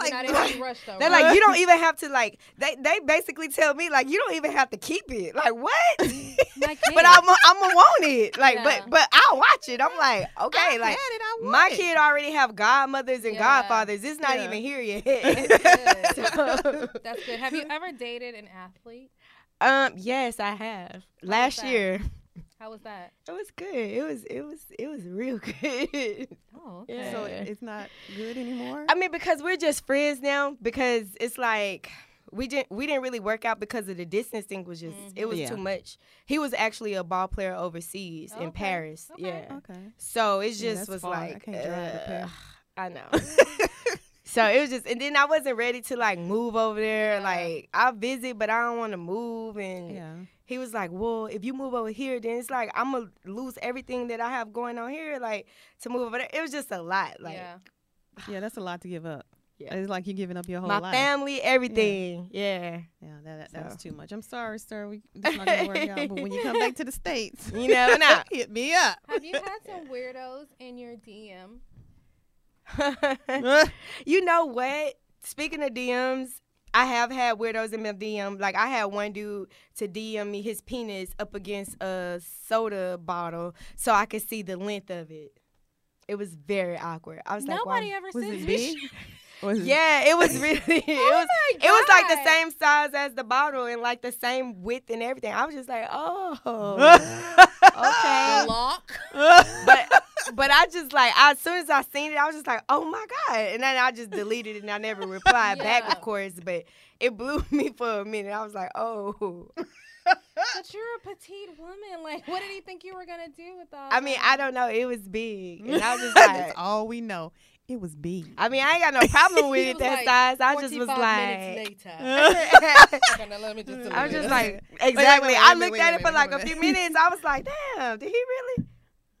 Like, not rush though. They're right? like, you don't even have to like. They they basically tell me like, you don't even have to keep it. Like what? But I'm a, I'm gonna want it. Like, Yeah. but but I'll watch it. I'm like, okay, had like it. I my it. kid already have godmothers and Yeah. godfathers. It's not Yeah. even here yet. That's good. That's good. Have you ever dated an athlete? um, yes, I have. Last year, How was that? it was good. It was it was it was real good. Oh, okay. Yeah. So it's not good anymore. I mean, because we're just friends now. Because it's like we didn't we didn't really work out because of the distance thing was just it was Yeah. too much. He was actually a ball player overseas in Okay. Paris. Okay. Yeah. okay. So it just that's was far. I like can't uh, I know. so it was just and then I wasn't ready to like move over there. Yeah. Like I'll visit but I don't want to move and Yeah. He was like, "Well, if you move over here, then it's like I'm gonna lose everything that I have going on here, like to move over there." It was just a lot, like yeah. Yeah, that's a lot to give up. Yeah. It's like you're giving up your whole my life. family, everything. Yeah. Yeah, that, that that's So. too much. I'm sorry, sir. We that's not gonna work out. But when you come back to the states, You never know. hit me up. Have you had some weirdos in your DM? you know what? Speaking of DMs, I have had weirdos in my DM. Like I had one dude to DM me his penis up against a soda bottle so I could see the length of it. It was very awkward. I was like, Nobody wow. ever Was sends it me. Was Yeah, it was really. It oh was. my It was like the same size as the bottle and like the same width and everything. I was just like, oh, okay. Lock. but but I just like as soon as I seen it, I was just like, oh my god, and then I just deleted it and I never replied back, of course. But it blew me for a minute. I was like, oh. But you're a petite woman. Like, what did he think you were gonna do with all? I mean. I don't know. It was big, and I was just That's like. all we know. It was big. I mean, I ain't got no problem with it that like, size. I just was like, later. I let me just was just like, wait, exactly. wait, I looked wait, at wait, it for wait, like wait, a few minutes. I was like, damn, did he really?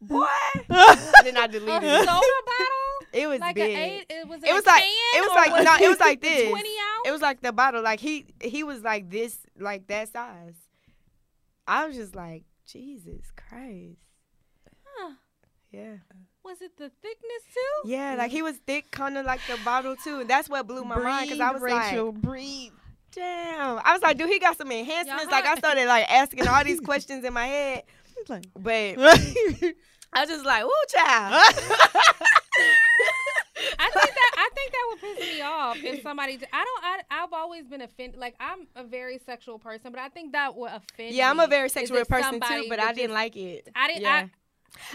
Boy. and then I a deleted soda it. bottle. It was Like big. an eight. It was. It was like it was like no, it was like this. Twenty ounce. It was like the bottle. Like he he was like this, like that size. I was just like, Jesus Christ. Huh. Yeah. Was it the thickness too? Yeah, like he was thick, kind of like the bottle too. And that's what blew my mind because I was breathe, Rachel, like, breathe. damn. I was like, dude, he got some enhancements. Y'all Like I started like asking all these questions in my head, He's like, but I was just like, ooh, child. I think that I think that would piss me off if somebody. I don't. I, I've always been offended. Like I'm a very sexual person, but I think that would offend. yeah, I'm a very sexual person too, but I didn't just- like it. I didn't. Yeah.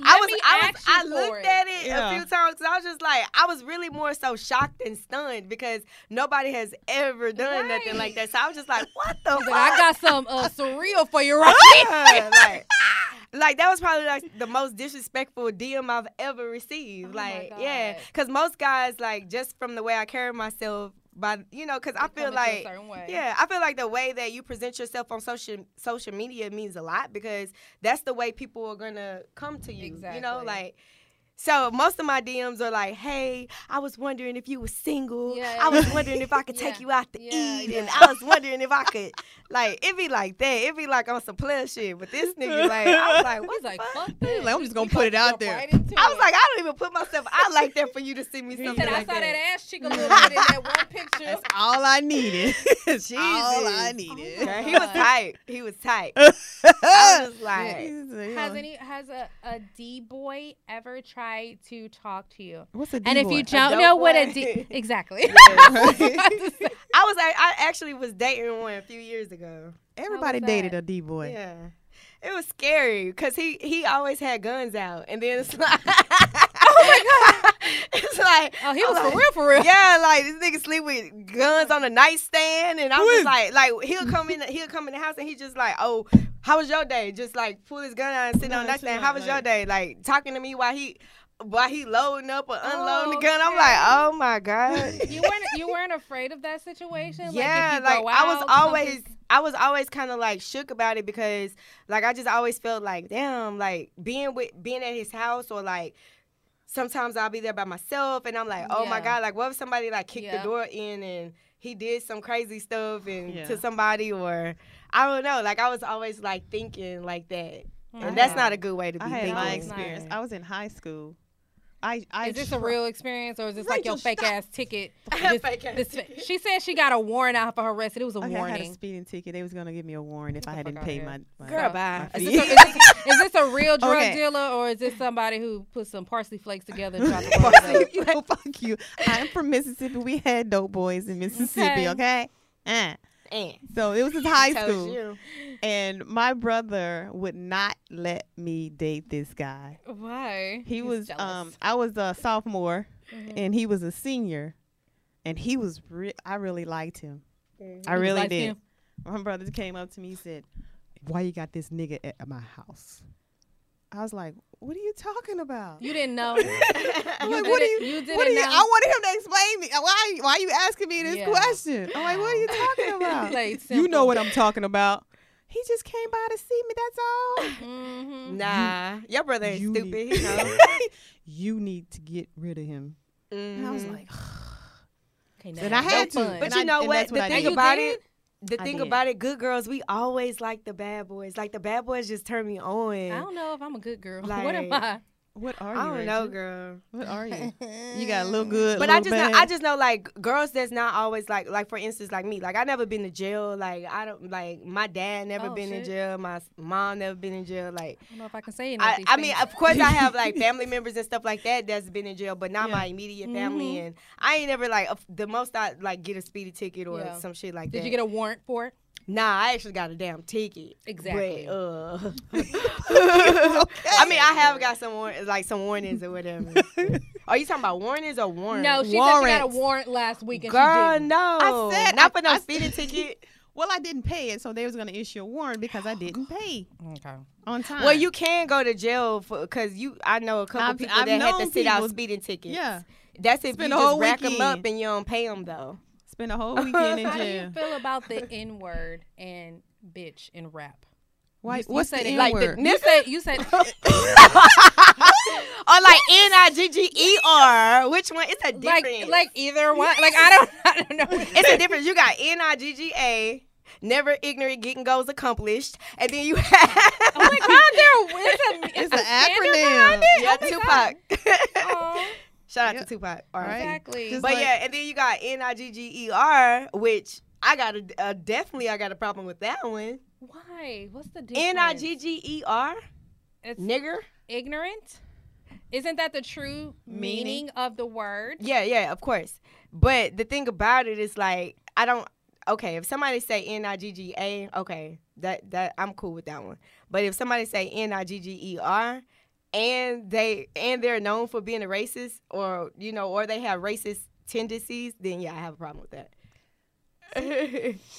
I, I was, I was, I looked it. at it Yeah. a few times because I was just like, I was really more so shocked and stunned because nobody has ever done nothing like that. So I was just like, what the fuck? like, I got some uh, surreal for you right like, like that was probably like the most disrespectful DM I've ever received. Oh like, yeah, because most guys, like, just from the way I carry myself, by you know, because I feel come into a like, yeah, I feel like the way that you present yourself on social social media means a lot because that's the way people are gonna come to you. Exactly. You know, like. So most of my DMs are like, "Hey, I was wondering if you were single. Yeah, I was wondering if I could take Yeah. you out to Yeah, eat, and. I was wondering if I could, like, it be like that. It be like on some player shit. But this nigga, like, I was like, what He's the like, fuck? fuck this. like, I'm just gonna You put it out there. right I was it. like, I don't even put myself out like that for you to see me He something said, I saw that. that ass cheek a little bit in that one picture. That's all I needed. That's all I needed. Girl, he was tight. He was tight. I was just like, Has any has a, a D boy ever tried to talk to you? What's a And if you don't dope know what a D boy. D exactly. I was like, I actually was dating one a few years ago. Everybody dated that? a D boy. Yeah. It was scary because he he always had guns out, and then it's like, oh my god. it's like, Oh, he I'm was like, for real, for real. Yeah, like this nigga sleep with guns on the nightstand, and I'm Who just like, like he'll come in, he'll come in the house, and he just like, oh, how was your day? Just like pull his gun out and sit on the Nah, nightstand. How out, was your day? Like talking to me while he, while he loading up or unloading Oh, the gun. I'm okay. like, oh my god. You weren't you weren't afraid of that situation? yeah, like, like you go I was always, something- I was always kind of like shook about it because, like, I just always felt like, damn, like being with, being at his house or like. Sometimes I'll be there by myself, and I'm like, "Oh my god! Like, what if somebody like kicked Yeah. the door in and he did some crazy stuff and Yeah. to somebody, or I don't know. Like, I was always like thinking like that, and that's not a good way to be I had thinking. my experience. I was in high school. I, I Is this a real experience or is this like your fake stop. ass ticket? This- Fake ass this- ticket. She said she got a warrant out for her arrest. It was a Okay, I had a speeding ticket. They was gonna give me a warrant if I hadn't paid my, my Girl, bye. Is this, a, is, this, is this a real drug Okay. dealer or is this somebody who put some parsley flakes together and wrong day? you fuck you. I'm from Mississippi. We had dope boys in Mississippi. Okay. Okay. Uh. Eh, So it was his high school, you. and my brother would not let me date this guy. Why? He He's was jealous. um I was a sophomore Mhm. and he was a senior and he was re- I really liked him. I He was really did. skinned? My brother came up to me and said, "Why you got this nigga at my house?" I was like, "What are you talking about?" You didn't know. I'm you like, "What are you? you didn't what are you? know? I wanted him to explain me. Why? Why are you asking me this Yeah. question? I'm like, "What are you talking about?" Played you know what I'm talking about. He just came by to see me. That's all. Mhm. Nah, your brother ain't You stupid. need- He know. you need to get rid of him. And I was Mhm. like, Okay, and now I had no to. fun. But And you know and what? that's The what I thing about did? it, the I thing did. about it, good girls, we always like the bad boys. Like the bad boys just turn me on. I don't know if I'm a good girl. what am I? "What are you?" I don't know, girl. What are you? You got a little good, But I little just know, I just know like girls that's not always like like for instance like me like I never been to jail like I don't like my dad never Oh, been in jail my mom never been in jail like I don't know if I can say any of I, I mean of course I have like family members and stuff like that that's been in jail but not Yeah. my immediate family Mhm. and I ain't ever like of- the most I like get a speedy ticket or Yeah. some shit like Did that. Did you get a warrant for it? Nah, I actually got a damn ticket. Exactly. But, uh, I mean, I have got some war- like some warnings or whatever. Are you talking about warnings or warrants? No, she said she got a warrant last week and Girl, she didn't. no. I said not for no speeding ticket. Well, I didn't pay it, so they was gonna issue a warrant because I didn't pay Okay. on time. Well, you can go to jail for because you. I know a couple I've- people I've that had to known sit out speeding tickets. yeah, that's if Spend you just whole rack them up and you don't pay them though. Spent a whole weekend in How do you feel about the N word and bitch in rap? Why? You- you what's said the N like word? You said you said or oh, like N I G G E R. Which one? It's a like difference. like either one. Like I don't I don't know. it's a difference. You got N I G G A. Never ignorant getting goals accomplished, and then you have Oh my God, there it's a It's an acronym. it? yeah, Oh Tupac. God. Aw, Shout out Yeah. to Tupac. All right. Right. exactly. Just But like- yeah, and then you got N I G G E R, which I got a uh, definitely I got a problem with that one. Why? What's the difference? N I G G E R, It's nigger. ignorant. Isn't that the true Meaning? meaning of the word? Yeah, yeah, of course. But the thing about it is like I don't okay, if somebody say N I G G A, okay, that that I'm cool with that one. But if somebody say N I G G E R and they and they're known for being a racist or you know, or they have racist tendencies, then yeah, I have a problem with that.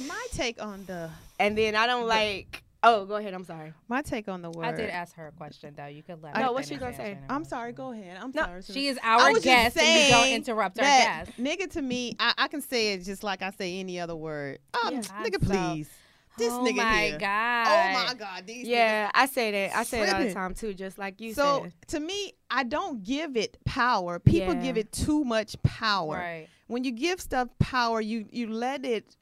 My take on the and then I don't like Oh, go ahead. I'm sorry. my take on the word. I did ask her a question though. You could let No, her what she gonna say? answering. I'm sorry. Go ahead. I'm No, sorry. She is our guest, and you don't interrupt our guest. nigga to me, I, I can say it just like I say any other word. Oh, Yeah. nigga, So- please. This oh nigga my here. god! Oh my god, these Yeah, I say that. I say it all the time too, just like you so said. to me, I don't give it power. People Yeah. give it too much power. Right. When you give stuff power, you you let it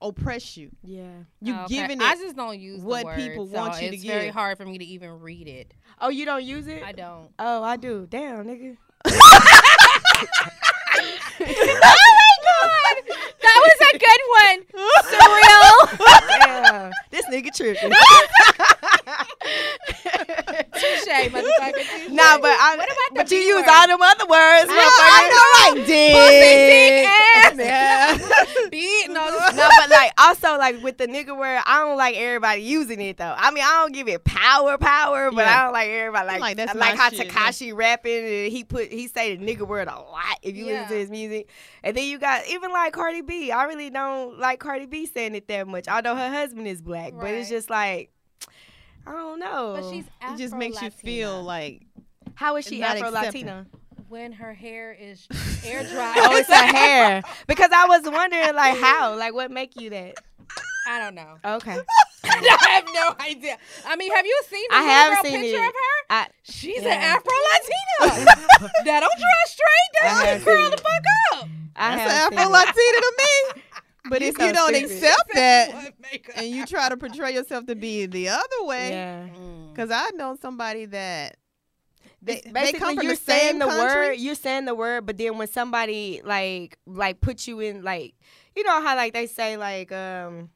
oppress you. Yeah. You Okay. giving I it. just don't use what word, people so want you to give. it's very hard for me to even read it. Oh, you don't use it? I don't. Oh, I do. Damn, nigga. That was a good one. Surreal. Damn. this nigga tripping. Touche, motherfucker. Touche. nah, but I. What about the but you B use word? all them other words, I know I motherfucker. did. ass. Yeah. Beat. No, No, but like also like with the nigga word, I don't like everybody using it though. I mean, I don't give it power, power, but Yeah. I don't like everybody like Like, that's like my how Tekashi rapping and he put he say the nigga word a lot if you Yeah. listen to his music. And then you got even like Cardi B. I really don't like Cardi B saying it that much, although her husband is black. But it's just like I don't know. but she's It just makes you feel like how is she Afro. Latina? When her hair is air dry. Oh, it's her hair. Because I was wondering like how, like what make you that? I don't know. Okay. I have no idea. I mean, have you seen the I have girl seen picture it. of her? I She's Yeah. an Afro Latina. that don't dress straight. I That have should curl the fuck up. I that's have an seen Afro it. Latina to me. But You if so you don't stupid. accept that What make her- and you try to portray yourself to be the other way, Yeah. Mm. because I know somebody that they, they basically come from you're the saying the country. word you're saying the word but then when somebody like like put you in like you know how like they say like um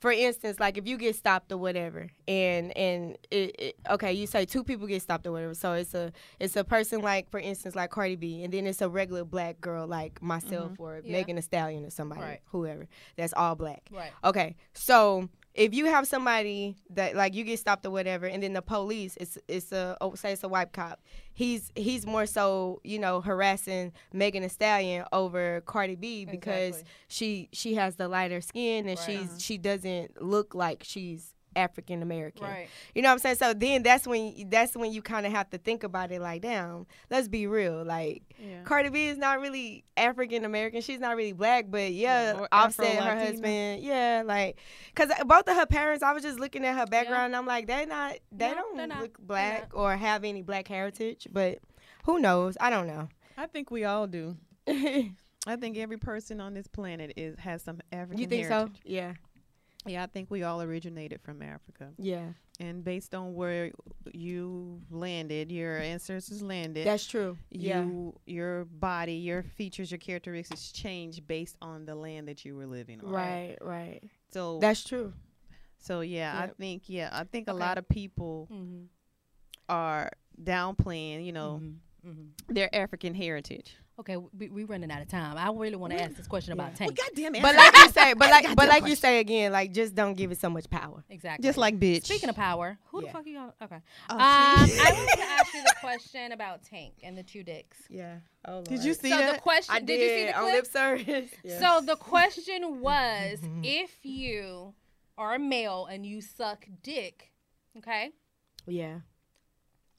for instance like if you get stopped or whatever and and it, it, okay you say two people get stopped or whatever so it's a it's a person like for instance like cardi b and then it's a regular black girl like myself or Yeah. megan Thee stallion or somebody Right. whoever that's all black Right. Okay, so if you have somebody that like you get stopped or whatever, and then the police, it's it's a oh, say it's a white cop. He's he's more so you know harassing Megan Thee Stallion over Cardi B because Exactly. she she has the lighter skin and Right. she's she doesn't look like she's African American. Right. You know what I'm saying? So then that's when that's when you kind of have to think about it like, damn, let's be real. Like Yeah. Cardi B is not really African American. She's not really black, but yeah, Yeah, or Offset, her husband, yeah, like, cause uh, both of her parents, I was just looking at her background, and I'm like, they're not, they No, don't not. look black or have any black heritage, but who knows? I don't know. I think we all do. I think every person on this planet is has some African You think heritage. so? Yeah, Yeah, I think we all originated from Africa. yeah, And based on where you landed, your ancestors landed, that's true. yeah, your body, your features, your characteristics change based on the land that you were living on. right, right. So That's true. so yeah, I think yeah, I think a lot of people Mm-hmm. are downplaying, you know, Mm-hmm. their African heritage. Okay, we, we running out of time. I really want to ask this question about Yeah. Tank. goddamn But like you say, but like, but like you say again, like just don't give it so much power. exactly. just like bitch. Speaking of power, who Yeah. the fuck are you on? Okay. Oh, um, I wanted to ask you the question about Tank and the two dicks. Yeah. Oh, Lord. Did you see so the question, I did, you see the on clip? lip service. Yeah. So the question was, if you are a male and you suck dick, okay, yeah.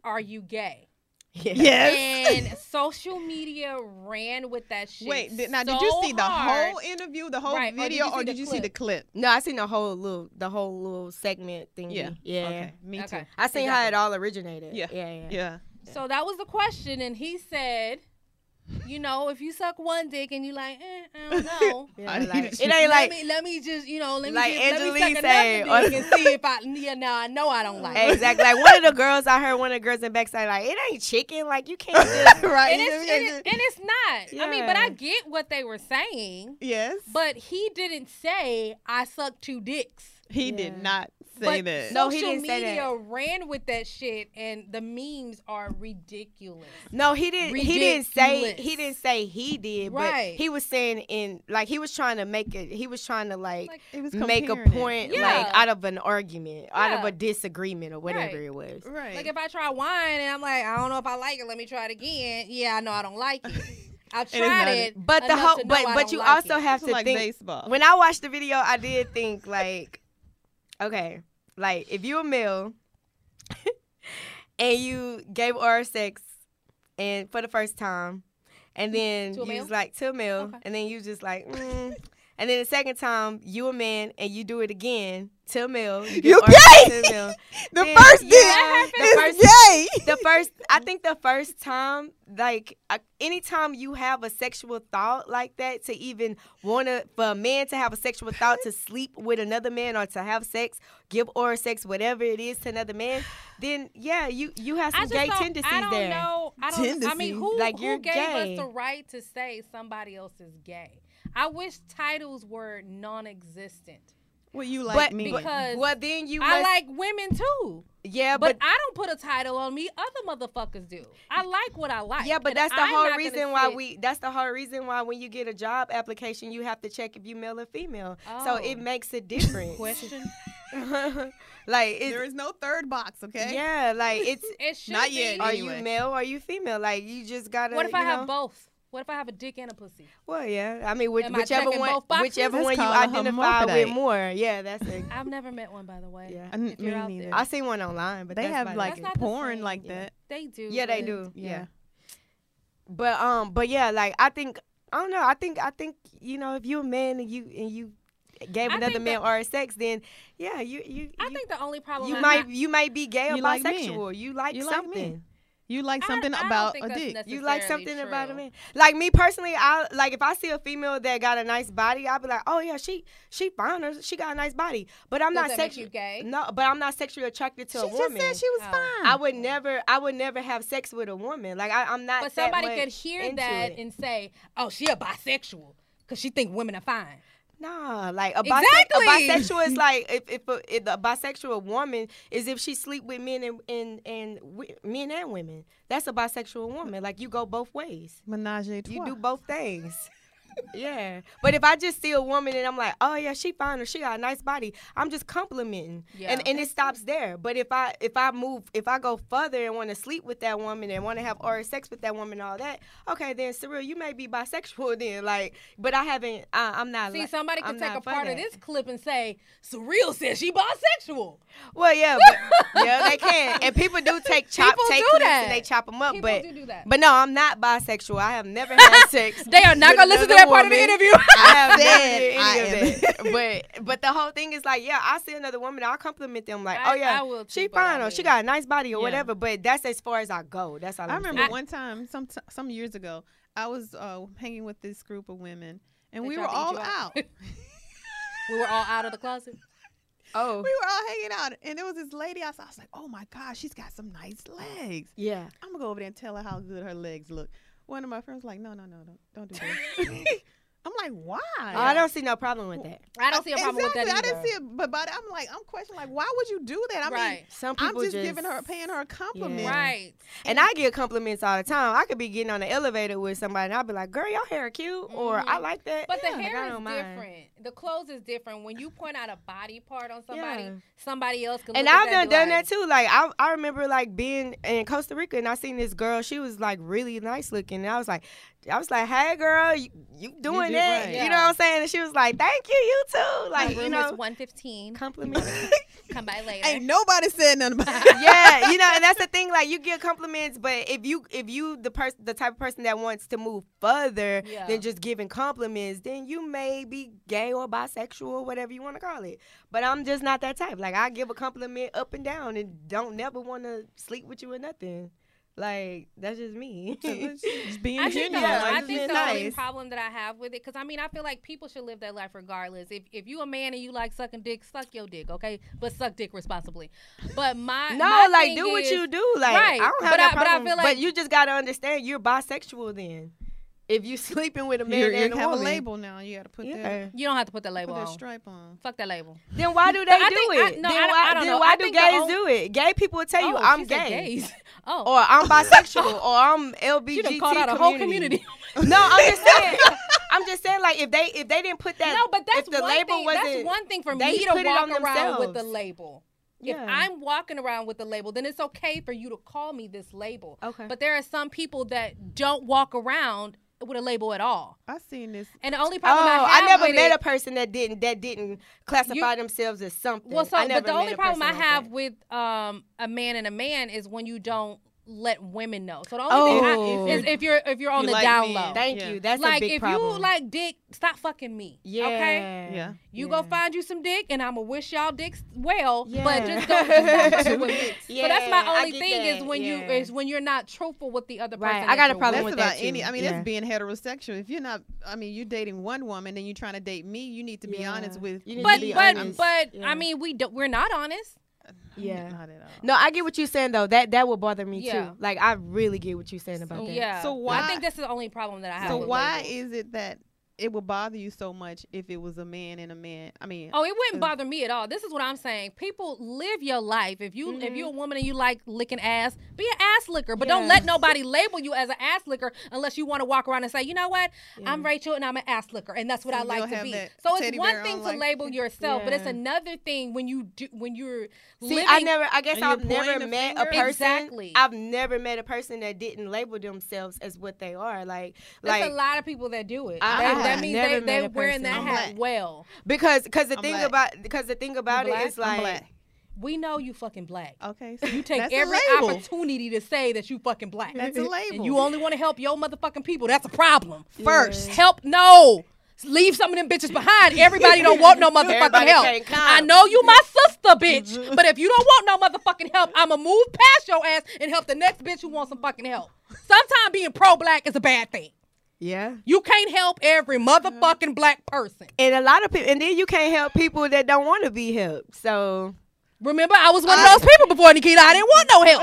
are you gay? Yeah. yes. And social media ran with that shit. Wait, did, now so did you see the hard. whole interview, the whole Right, or did video, you see or the did you see the clip? No, I seen the whole little the whole little segment thing. Yeah. Yeah. Okay. Me Okay. too. I seen how it all originated. Yeah. Yeah. Yeah. Yeah. So that was the question, and he said, you know, if you suck one dick and you like, eh, I don't know. Yeah, I like, need it to- ain't let like me let me just you know let me like just, let me Angelique suck say, another or- dick and see if I yeah now I know I don't like it. exactly like one of the girls I heard one of the girls in backside like it ain't chicken like you can't just right. And it's, and, it, and it's not. I mean, but I get what they were saying. yes. But he didn't say I suck two dicks. he did not say but that. No, he social didn't say that. media ran with that shit, and the memes are ridiculous. No, he didn't. He didn't say. He didn't say he did. Right. But he was saying in like he was trying to make it. He was trying to like, Like, It was make a point Yeah. like out of an argument, out of a disagreement or whatever Right. it was. Right. Like if I try wine and I'm like, I don't know if I like it. Let me try it again. Yeah, I know I don't like it. I've tried it, it. But the enough whole, but but you like also it. have It's to like think. baseball. When I watched the video, I did think like, okay, like if you a male and you gave oral sex and for the first time, and then you male? was like to a male, Okay. and then you just like, mm. And then the second time you a man and you do it again to a male, you, give You oral gay! to a male. the then- first yeah, dick the first- gay. the first i think the first time like uh, anytime you have a sexual thought like that to even want to for a man to have a sexual thought to sleep with another man or to have sex give oral sex whatever it is to another man then yeah you you have some just gay don't, tendencies I don't there know. I don't. I mean, who, Like, who you're gave gay. us the right to say somebody else is gay? I wish titles were non-existent. Well, you like but, me. Because well then you I must, like women too, yeah but, but, I don't put a title on me. Other motherfuckers do. I like what I like. yeah, but that's the I'm whole reason why sit- we. That's the whole reason why when you get a job application, you have to check if you male or female. So it Oh. makes a difference. question. like it's, there is no third box, okay? Yeah, like it's It should Not be. yet. are Anyway. you male or are you female? Like you just gotta. What if I you have both? What if I have a dick and a pussy? Well, yeah. I mean, which, Am I whichever checking one, both boxes? whichever That's one you called a identify with hermaphrodite. more. Yeah, that's it. I've never met one, by the way. Yeah. N- If you're me neither. I seen one online, but they have like That's it. not the porn same, like yeah. that. They do. Yeah, they do. Yeah. Yeah. But um, but yeah, like I think I don't know. I think I think you know if you're a man and you and you gave I another man that- oral sex, then yeah, you you I you, think the only problem you I might have- you might be gay or You like bisexual. You like You like something. men. You like something I don't about think a dick. You like necessarily something about a man. Like me personally, I like if I see a female that got a nice body, I'll be like, oh yeah, she she fine, or she got a nice body. But I'm Does not that sexually gay? No, but I'm not sexually attracted to She a woman. She just said she was Oh. fine. I would never, I would never have sex with a woman. Like I, I'm not. But that somebody much could hear that it. and say, "Oh, she a bisexual," because she think women are fine. Nah, like a, bise- Exactly. a bisexual is like if if a, if a bisexual woman is if she sleep with men and and and wi- men and women. That's a bisexual woman. Like you go both ways. Menage a trois. You do both things. Yeah. But if I just see a woman and I'm like, oh yeah, she fine or she got a nice body, I'm just complimenting. Yeah. And and it stops there. But if I if I move if I go further and want to sleep with that woman and want to have oral sex with that woman and all that, okay, then Surreall, you may be bisexual then. Like, but I haven't. I, I'm not. See, like- somebody could take a part of that. this clip and say, "Surreall says she bisexual." Well, yeah, but yeah, they can. And people do take chop People take clips that. and they chop them up. People but do do that. but no, I'm not bisexual. I have never had sex. They are not gonna listen to another that part of the interview. I have Said did I any of that. But but the whole thing is like, yeah, I see another woman, I'll compliment them like, I- oh yeah, I will too, she fine or she mean- got a nice body or Yeah. whatever. But that's as far as I go. That's all I I'm remember saying. one time, some t- some years ago, I was uh, hanging with this group of women, and They we were all you out. we were all out of the closet. Oh we were all hanging out, and there was this lady outside. I was like, "Oh my gosh, she's got some nice legs." yeah. I'm gonna go over there and tell her how good her legs look. One of my friends was like, "No, no, no, don't, don't do that." I'm like, "Why?" I don't see no problem with that. I don't see a problem exactly. with that I didn't see it, but but I'm like, I'm questioning, like, why would you do that? I mean, right, Some I'm people just, giving her, paying her a compliment. Yeah. right. And I get compliments all the time. I could be getting on the elevator with somebody and I'll be like, girl, your hair cute. Or I Mhm. like that. But Yeah, the hair I is don't mind. different. The clothes is different. When you point out a body part on somebody, Yeah. somebody else can. And at I've done that and done be that too. Like I, I remember like being in Costa Rica and I seen this girl. She was like really nice looking. And I was like, I was like, hey girl, you, you doing did that? right. You know Yeah. what I'm saying? And she was like, thank you, you too. My Like you know, is one fifteen. compliment. Come by later. Ain't nobody said nothing about it. yeah, you know, and that's the thing. Like you get compliments, but if you if you the person the type of person that wants to move further Yeah. than just giving compliments, then you may be gay or bisexual whatever you want to call it. But I'm just not that type. Like I give a compliment up and down and don't never want to sleep with you or nothing. Like that's just me. just being I think, the, genuine. Yeah, like, I just think being the only nice. problem that I have with it, because I mean, I feel like people should live their life regardless. If if you a man and you like sucking dick, suck your dick, okay? But suck dick responsibly. But my no, my like thing do what you do. Like Right, I don't have but that I- but I problem. feel but you just gotta understand you're bisexual then. If you sleeping with a man You and you a have woman, a label now. You got to put yeah. that You don't have to put that label. put label that on. stripe on. Fuck that label. Then why do they I do think- I- it? no, then I don't- why, I don't then know. why do think gays only- do it? Gay people will tell you Oh, I'm gay. gays. Oh, Or I'm bisexual, or I'm she LBGT done called out a whole community. no, I'm just saying. I'm just saying, like if they if they didn't put that, no, but that's if the one label thing. wasn't, That's one thing for me to walk on around with the themselves. label. If Yeah. I'm walking around with the label, then it's okay for you to call me this label. Okay. But there are some people that don't walk around with a label at all. I seen this. And the only Oh, problem I have I, never with met it, a person that didn't that didn't classify themselves as something. Well, so I never but the only a problem I person like have that. with um a man and a man is when you don't let women know. So the only thing Oh. I, is if you're if you're on You the like down men. low. Thank Yeah. you. That's like a big if problem. you like dick, stop fucking me. yeah, Okay. Yeah. You yeah. go find you some dick, and I'ma wish y'all dicks well. Yeah. But just don't. Just don't. Yeah, so that's my only thing is that, when you is when you're not truthful with the other person. Right, I got a problem with. That's with about that, any. I mean, Yeah. that's being heterosexual. If you're not, I mean, you're dating one woman and you're trying to date me, you need to be Yeah. honest with. You need to But be but honest. but Yeah. I mean we don't. we're not honest. Yeah. Not at all. No, I get what you're saying though. That that would bother me Yeah. too. Like I really get what you're saying about that. Yeah. So why I why- think this is the only problem that I have. So with why labels. is it that it would bother you so much if it was a man and a man? I mean, Oh, it wouldn't bother me at all. This is what I'm saying. People live your life. If you if Mhm. you're a woman and you like licking ass, be an ass licker. But don't let nobody label you as an ass licker unless you want to walk around and say, you know what, I'm Rachel and I'm an ass licker, and that's what So I like to be. So it's one thing on, to like- label yourself, but it's another thing when you do when you're See, living. I never. I guess I've never met a person. Exactly. I've never met a person that didn't label themselves as what they are. Like, There's like a lot of people that do it. I that, means never they they're a wearing that I'm hat black. well. because because the I'm thing black. about because the thing about it black? is like. We know you fucking black. Okay, so You take every opportunity to say that you fucking black. That's a label. And you only want to help your motherfucking people. That's a problem. First. Help no. Leave some of them bitches behind. Everybody don't want no motherfucking Everybody help. can't come. I know you my sister, bitch. but if you don't want no motherfucking help, I'ma move past your ass and help the next bitch who wants some fucking help. Sometimes being pro black is a bad thing. Yeah. You can't help every motherfucking black person. And a lot of people, and then you can't help people that don't want to be helped. So Remember, I was one of those people before Nikita. I didn't want no help.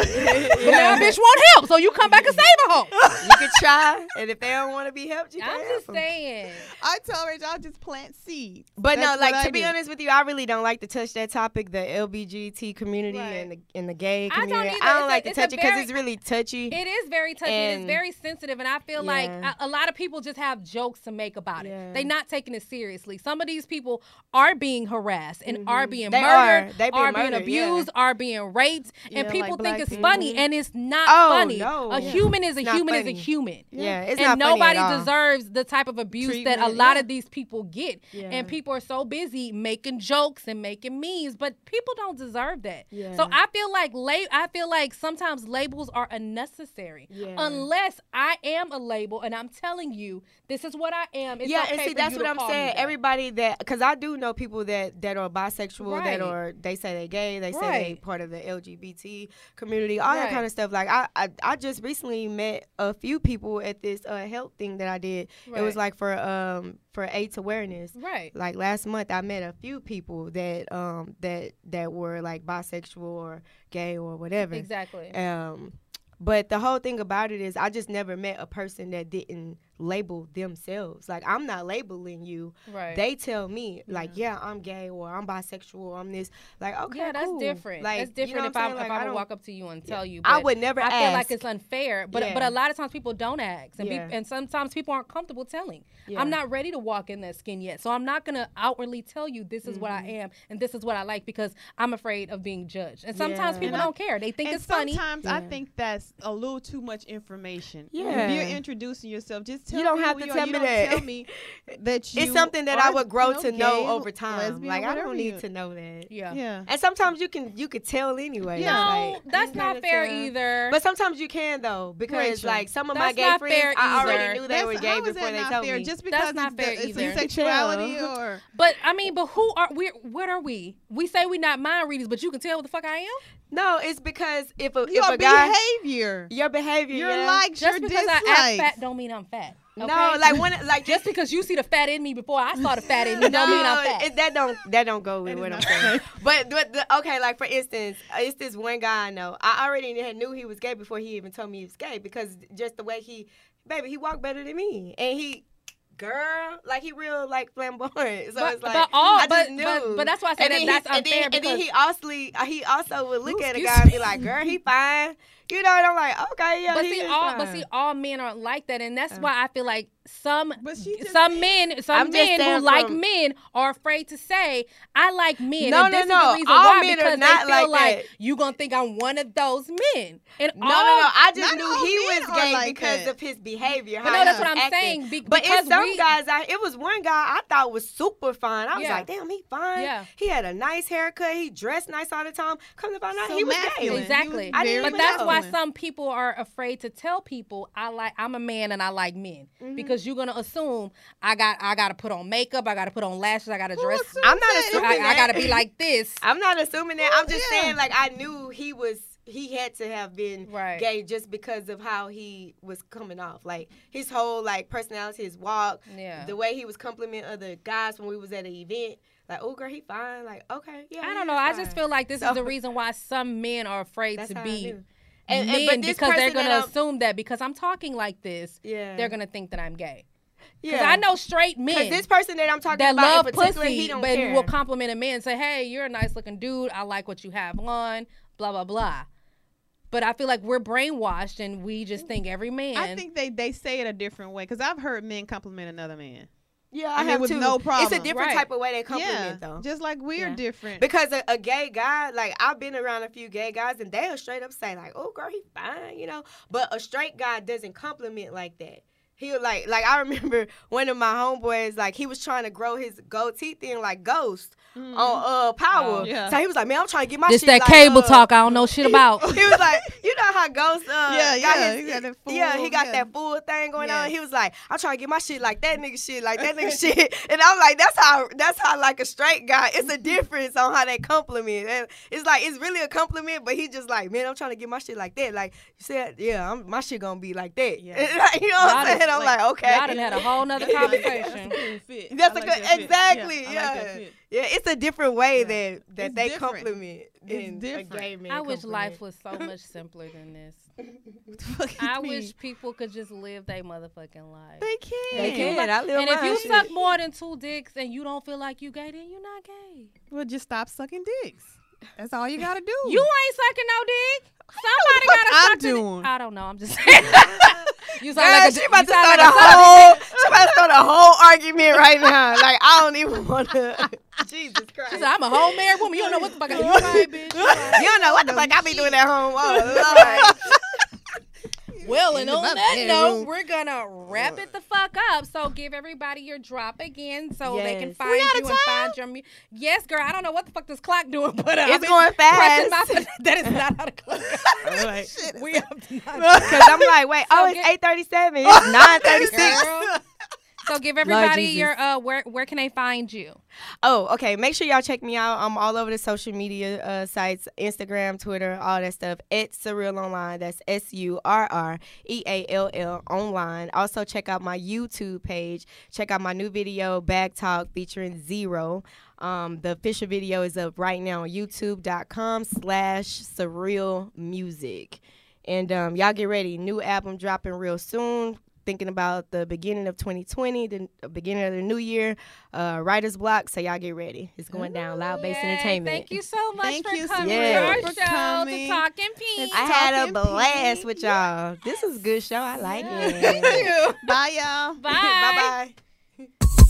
But now a bitch want help, so you come back and save a hoe. you can try, and if they don't want to be helped, you can. I'm can't just help 'em. saying. I told Rachel I'll just plant seeds. But That's no, like to I be do. honest with you, I really don't like to touch that topic, the LBGT community Right. and the and the gay I don't community. either. I don't It's a- like to touch it because it's really touchy. It is very touchy. and it's very sensitive, and I feel like a, a lot of people just have jokes to make about Yeah. it. They're not taking it seriously. Some of these people are being harassed and are being Mm-hmm. They murdered, are. They being are being murdered, yeah. abused, are being raped, and Yeah, like people think it's people. funny, and it's not Oh, funny. no. A Yeah. human is a not human is a human. yeah, it's and not funny nobody at all. deserves the type of abuse that a lot yeah. of these people get. Yeah. And people are so busy making jokes and making memes, but people don't deserve that. Yeah. So I feel like la- I feel like sometimes labels are unnecessary. Yeah. Unless I am a label and I'm telling you this is what I am. It's yeah, okay and see for that's what I'm saying. that. Everybody that because I do know people that that are bisexual, Right. that are they say they gay, they say they Right. part of the LGBT community, all that kind of stuff. Like I, I I just recently met a few people at this uh, health thing that I did. It was like for um for AIDS awareness. Right. Like last month, I met a few people that um that that were like bisexual or gay or whatever. Exactly. Um, but the whole thing about it is, I just never met a person that didn't label themselves. Like I'm not labeling you. Right. They tell me like, yeah, I'm gay or I'm bisexual or I'm this. Like, okay, yeah, that's cool. different. Like, that's you know different what if I'm I if I I would walk up to you and tell you. I would never I feel like it's unfair, but Yeah. but a lot of times people don't ask, and Yeah. peop- and sometimes people aren't comfortable telling. Yeah. I'm not ready to walk in that skin yet, so I'm not gonna outwardly tell you this is what I Mm-hmm. am and this is what I like because I'm afraid of being judged. And sometimes Yeah. people And I- don't care; they think and it's funny. sometimes I Yeah. think that's a little too much information. Yeah. If you're introducing yourself, just tell You don't me have to tell me that. Tell me that you it's something that I would grow you know, to know over time. lesbian, Like I don't need you- to know that. yeah. Yeah. And sometimes you can you could tell anyway. No, Like, that's not fair tell. either. But sometimes you can though, because Rachel, like some of my gay friends, fair I already knew they That's- were gay before they not told fair? me. Just That's because not it's, fair it's either. sexuality or But I mean, but who are we? What are we? We say we not mind readers, but you can tell what the fuck I am. No, it's because if a if your a guy behavior, your behavior, your yeah. likes, Just your because dislikes. I act fat don't mean I'm fat. No, like when like just because you see the fat in me before I saw the fat in me don't mean I'm fat. it- that don't that don't go with That is what I'm not saying. But, but the, okay, like for instance, uh, it's this one guy I know. I already knew he was gay before he even told me he was gay because just the way he baby, he walked better than me, and he. Girl, like he real like flamboyant, so but, it's like but all, I but, just knew. but but that's why I said and that that's he, and unfair then, and then he also he also would look Ooh, at a guy and be like, "Girl, he fine," you know. And I'm like, "Okay, yeah." but see all but see all men aren't like that and that's Uh. why I feel like some But she just some men some men who saying like men are afraid to say I like men No, and no, this no. is the reason All why men are not they feel like like, that. you gonna think I'm one of those men and No, all, no, no. I just knew he was gay like because that. of his behavior. But how no, that's what I'm acting. saying, be- but because it's some we- guys out. It was one guy I thought was super fine. I was Yeah. like, damn, he fine. Yeah. He had a nice haircut. He dressed nice all the time. Come to find out, So he was masculine. gay. Exactly. I didn't but that's why some people are afraid to tell people I like I'm a man and I like men Mm-hmm. Because you're gonna assume I got I gotta put on makeup, I gotta put on lashes, I gotta dress. I'm not that? assuming I, I gotta be like this. I'm not assuming that. I'm just Yeah. saying, like, I knew he was. He had to have been Right. gay just because of how he was coming off, like his whole like personality, his walk, Yeah. the way he was complimenting other guys when we was at an event. Like, oh girl, he fine. Like, okay, yeah. I don't know. is I just feel like this So- is the reason why some men are afraid That's to how I be knew. And, men and but because they're gonna assume that because I'm talking like this, yeah, they're gonna think that I'm gay. Yeah. I know straight men this person that I'm talking that about love in pussy, he don't but care. will compliment a man and say, "Hey, you're a nice looking dude. I like what you have on." Blah blah blah. But I feel like we're brainwashed and we just mm. think every man. I think they they say it a different way because I've heard men compliment another man. Yeah, I I, mean, have with too. no It's a different Right. type of way they yeah, compliment though. just like we're Yeah. different. Because a, a gay guy, like I've been around a few gay guys, and they'll straight up say like, "Oh, girl, he fine," you know. But a straight guy doesn't compliment like that. He'll like, like I remember one of my homeboys, like he was trying to grow his goatee thing like Ghost On uh Power. Oh. Yeah. So he was like, "Man, I'm trying to get my this shit that like, cable uh, talk I don't know shit about. he was like, you know how Ghost, uh, Yeah, got yeah, his- he got that yeah, he got yeah. that fool thing going on. He was like, I'm trying to get my shit like that nigga shit, like that nigga shit, and I'm like, that's how, that's how like a straight guy. It's a difference on how they compliment. And it's like it's really a compliment, but he just like, man, I'm trying to get my shit like that. Like you said, yeah, I'm, my shit gonna be like that. Yeah. you know what I'm saying? done- I'm like, okay. Y'all done had a whole nother That's a conversation. That's I a like good- that exactly, Yeah, I like yeah. that fit. yeah, it's a different way Yeah. that that It's they different. compliment It's in different. a gay man. I wish life was so much simpler than this. What the fuck I mean? wish people could just live their motherfucking life. they can. They can. I live and if you shit. suck more than two dicks and you don't feel like you gay, then you're not gay. Well, just stop sucking dicks. That's all you gotta do. You ain't sucking no dick. Somebody what gotta I'm suck the doing. I don't know. I'm just saying. you sound Girl, like a, she about you to start like a a son of a whole. She about to start a whole argument right now. Like I don't even want to. Jesus Christ. She said, I'm a whole married woman. You don't know what the fuck. I- You right, bitch. You don't know what the fuck I be doing at home. Oh Well, and In on that note, we're gonna wrap it the fuck up. So give everybody your drop again, so they can find you out and of find your. Mu- yes, girl. I don't know what the fuck this clock doing, but uh, It's I've going pressing fast. my- that is not how the clock. goes. Like, we up to nine. Because I'm like, wait, So oh, it's get- eight thirty seven. It's nine thirty six. So give everybody your uh where where can they find you? Oh, okay. Make sure y'all check me out. I'm all over the social media uh, sites Instagram, Twitter, all that stuff. It's Surreall Online. That's S U R R E A L L online. Also, check out my YouTube page. Check out my new video, Bag Talk, featuring Z-Ro. Um, the official video is up right now on youtube.com slash surreall music. And um, y'all get ready. New album dropping real soon. Thinking about the beginning of 2020, the uh, beginning of the new year, uh, writer's block. So y'all get ready. It's going down. Loud Bass Entertainment. Thank you so much Thank for you, coming Surreall, to our for show coming. to talk in peace. I had a blast pink. with y'all. This is a good show. I like Yeah. it. Bye, y'all. Bye. Bye bye.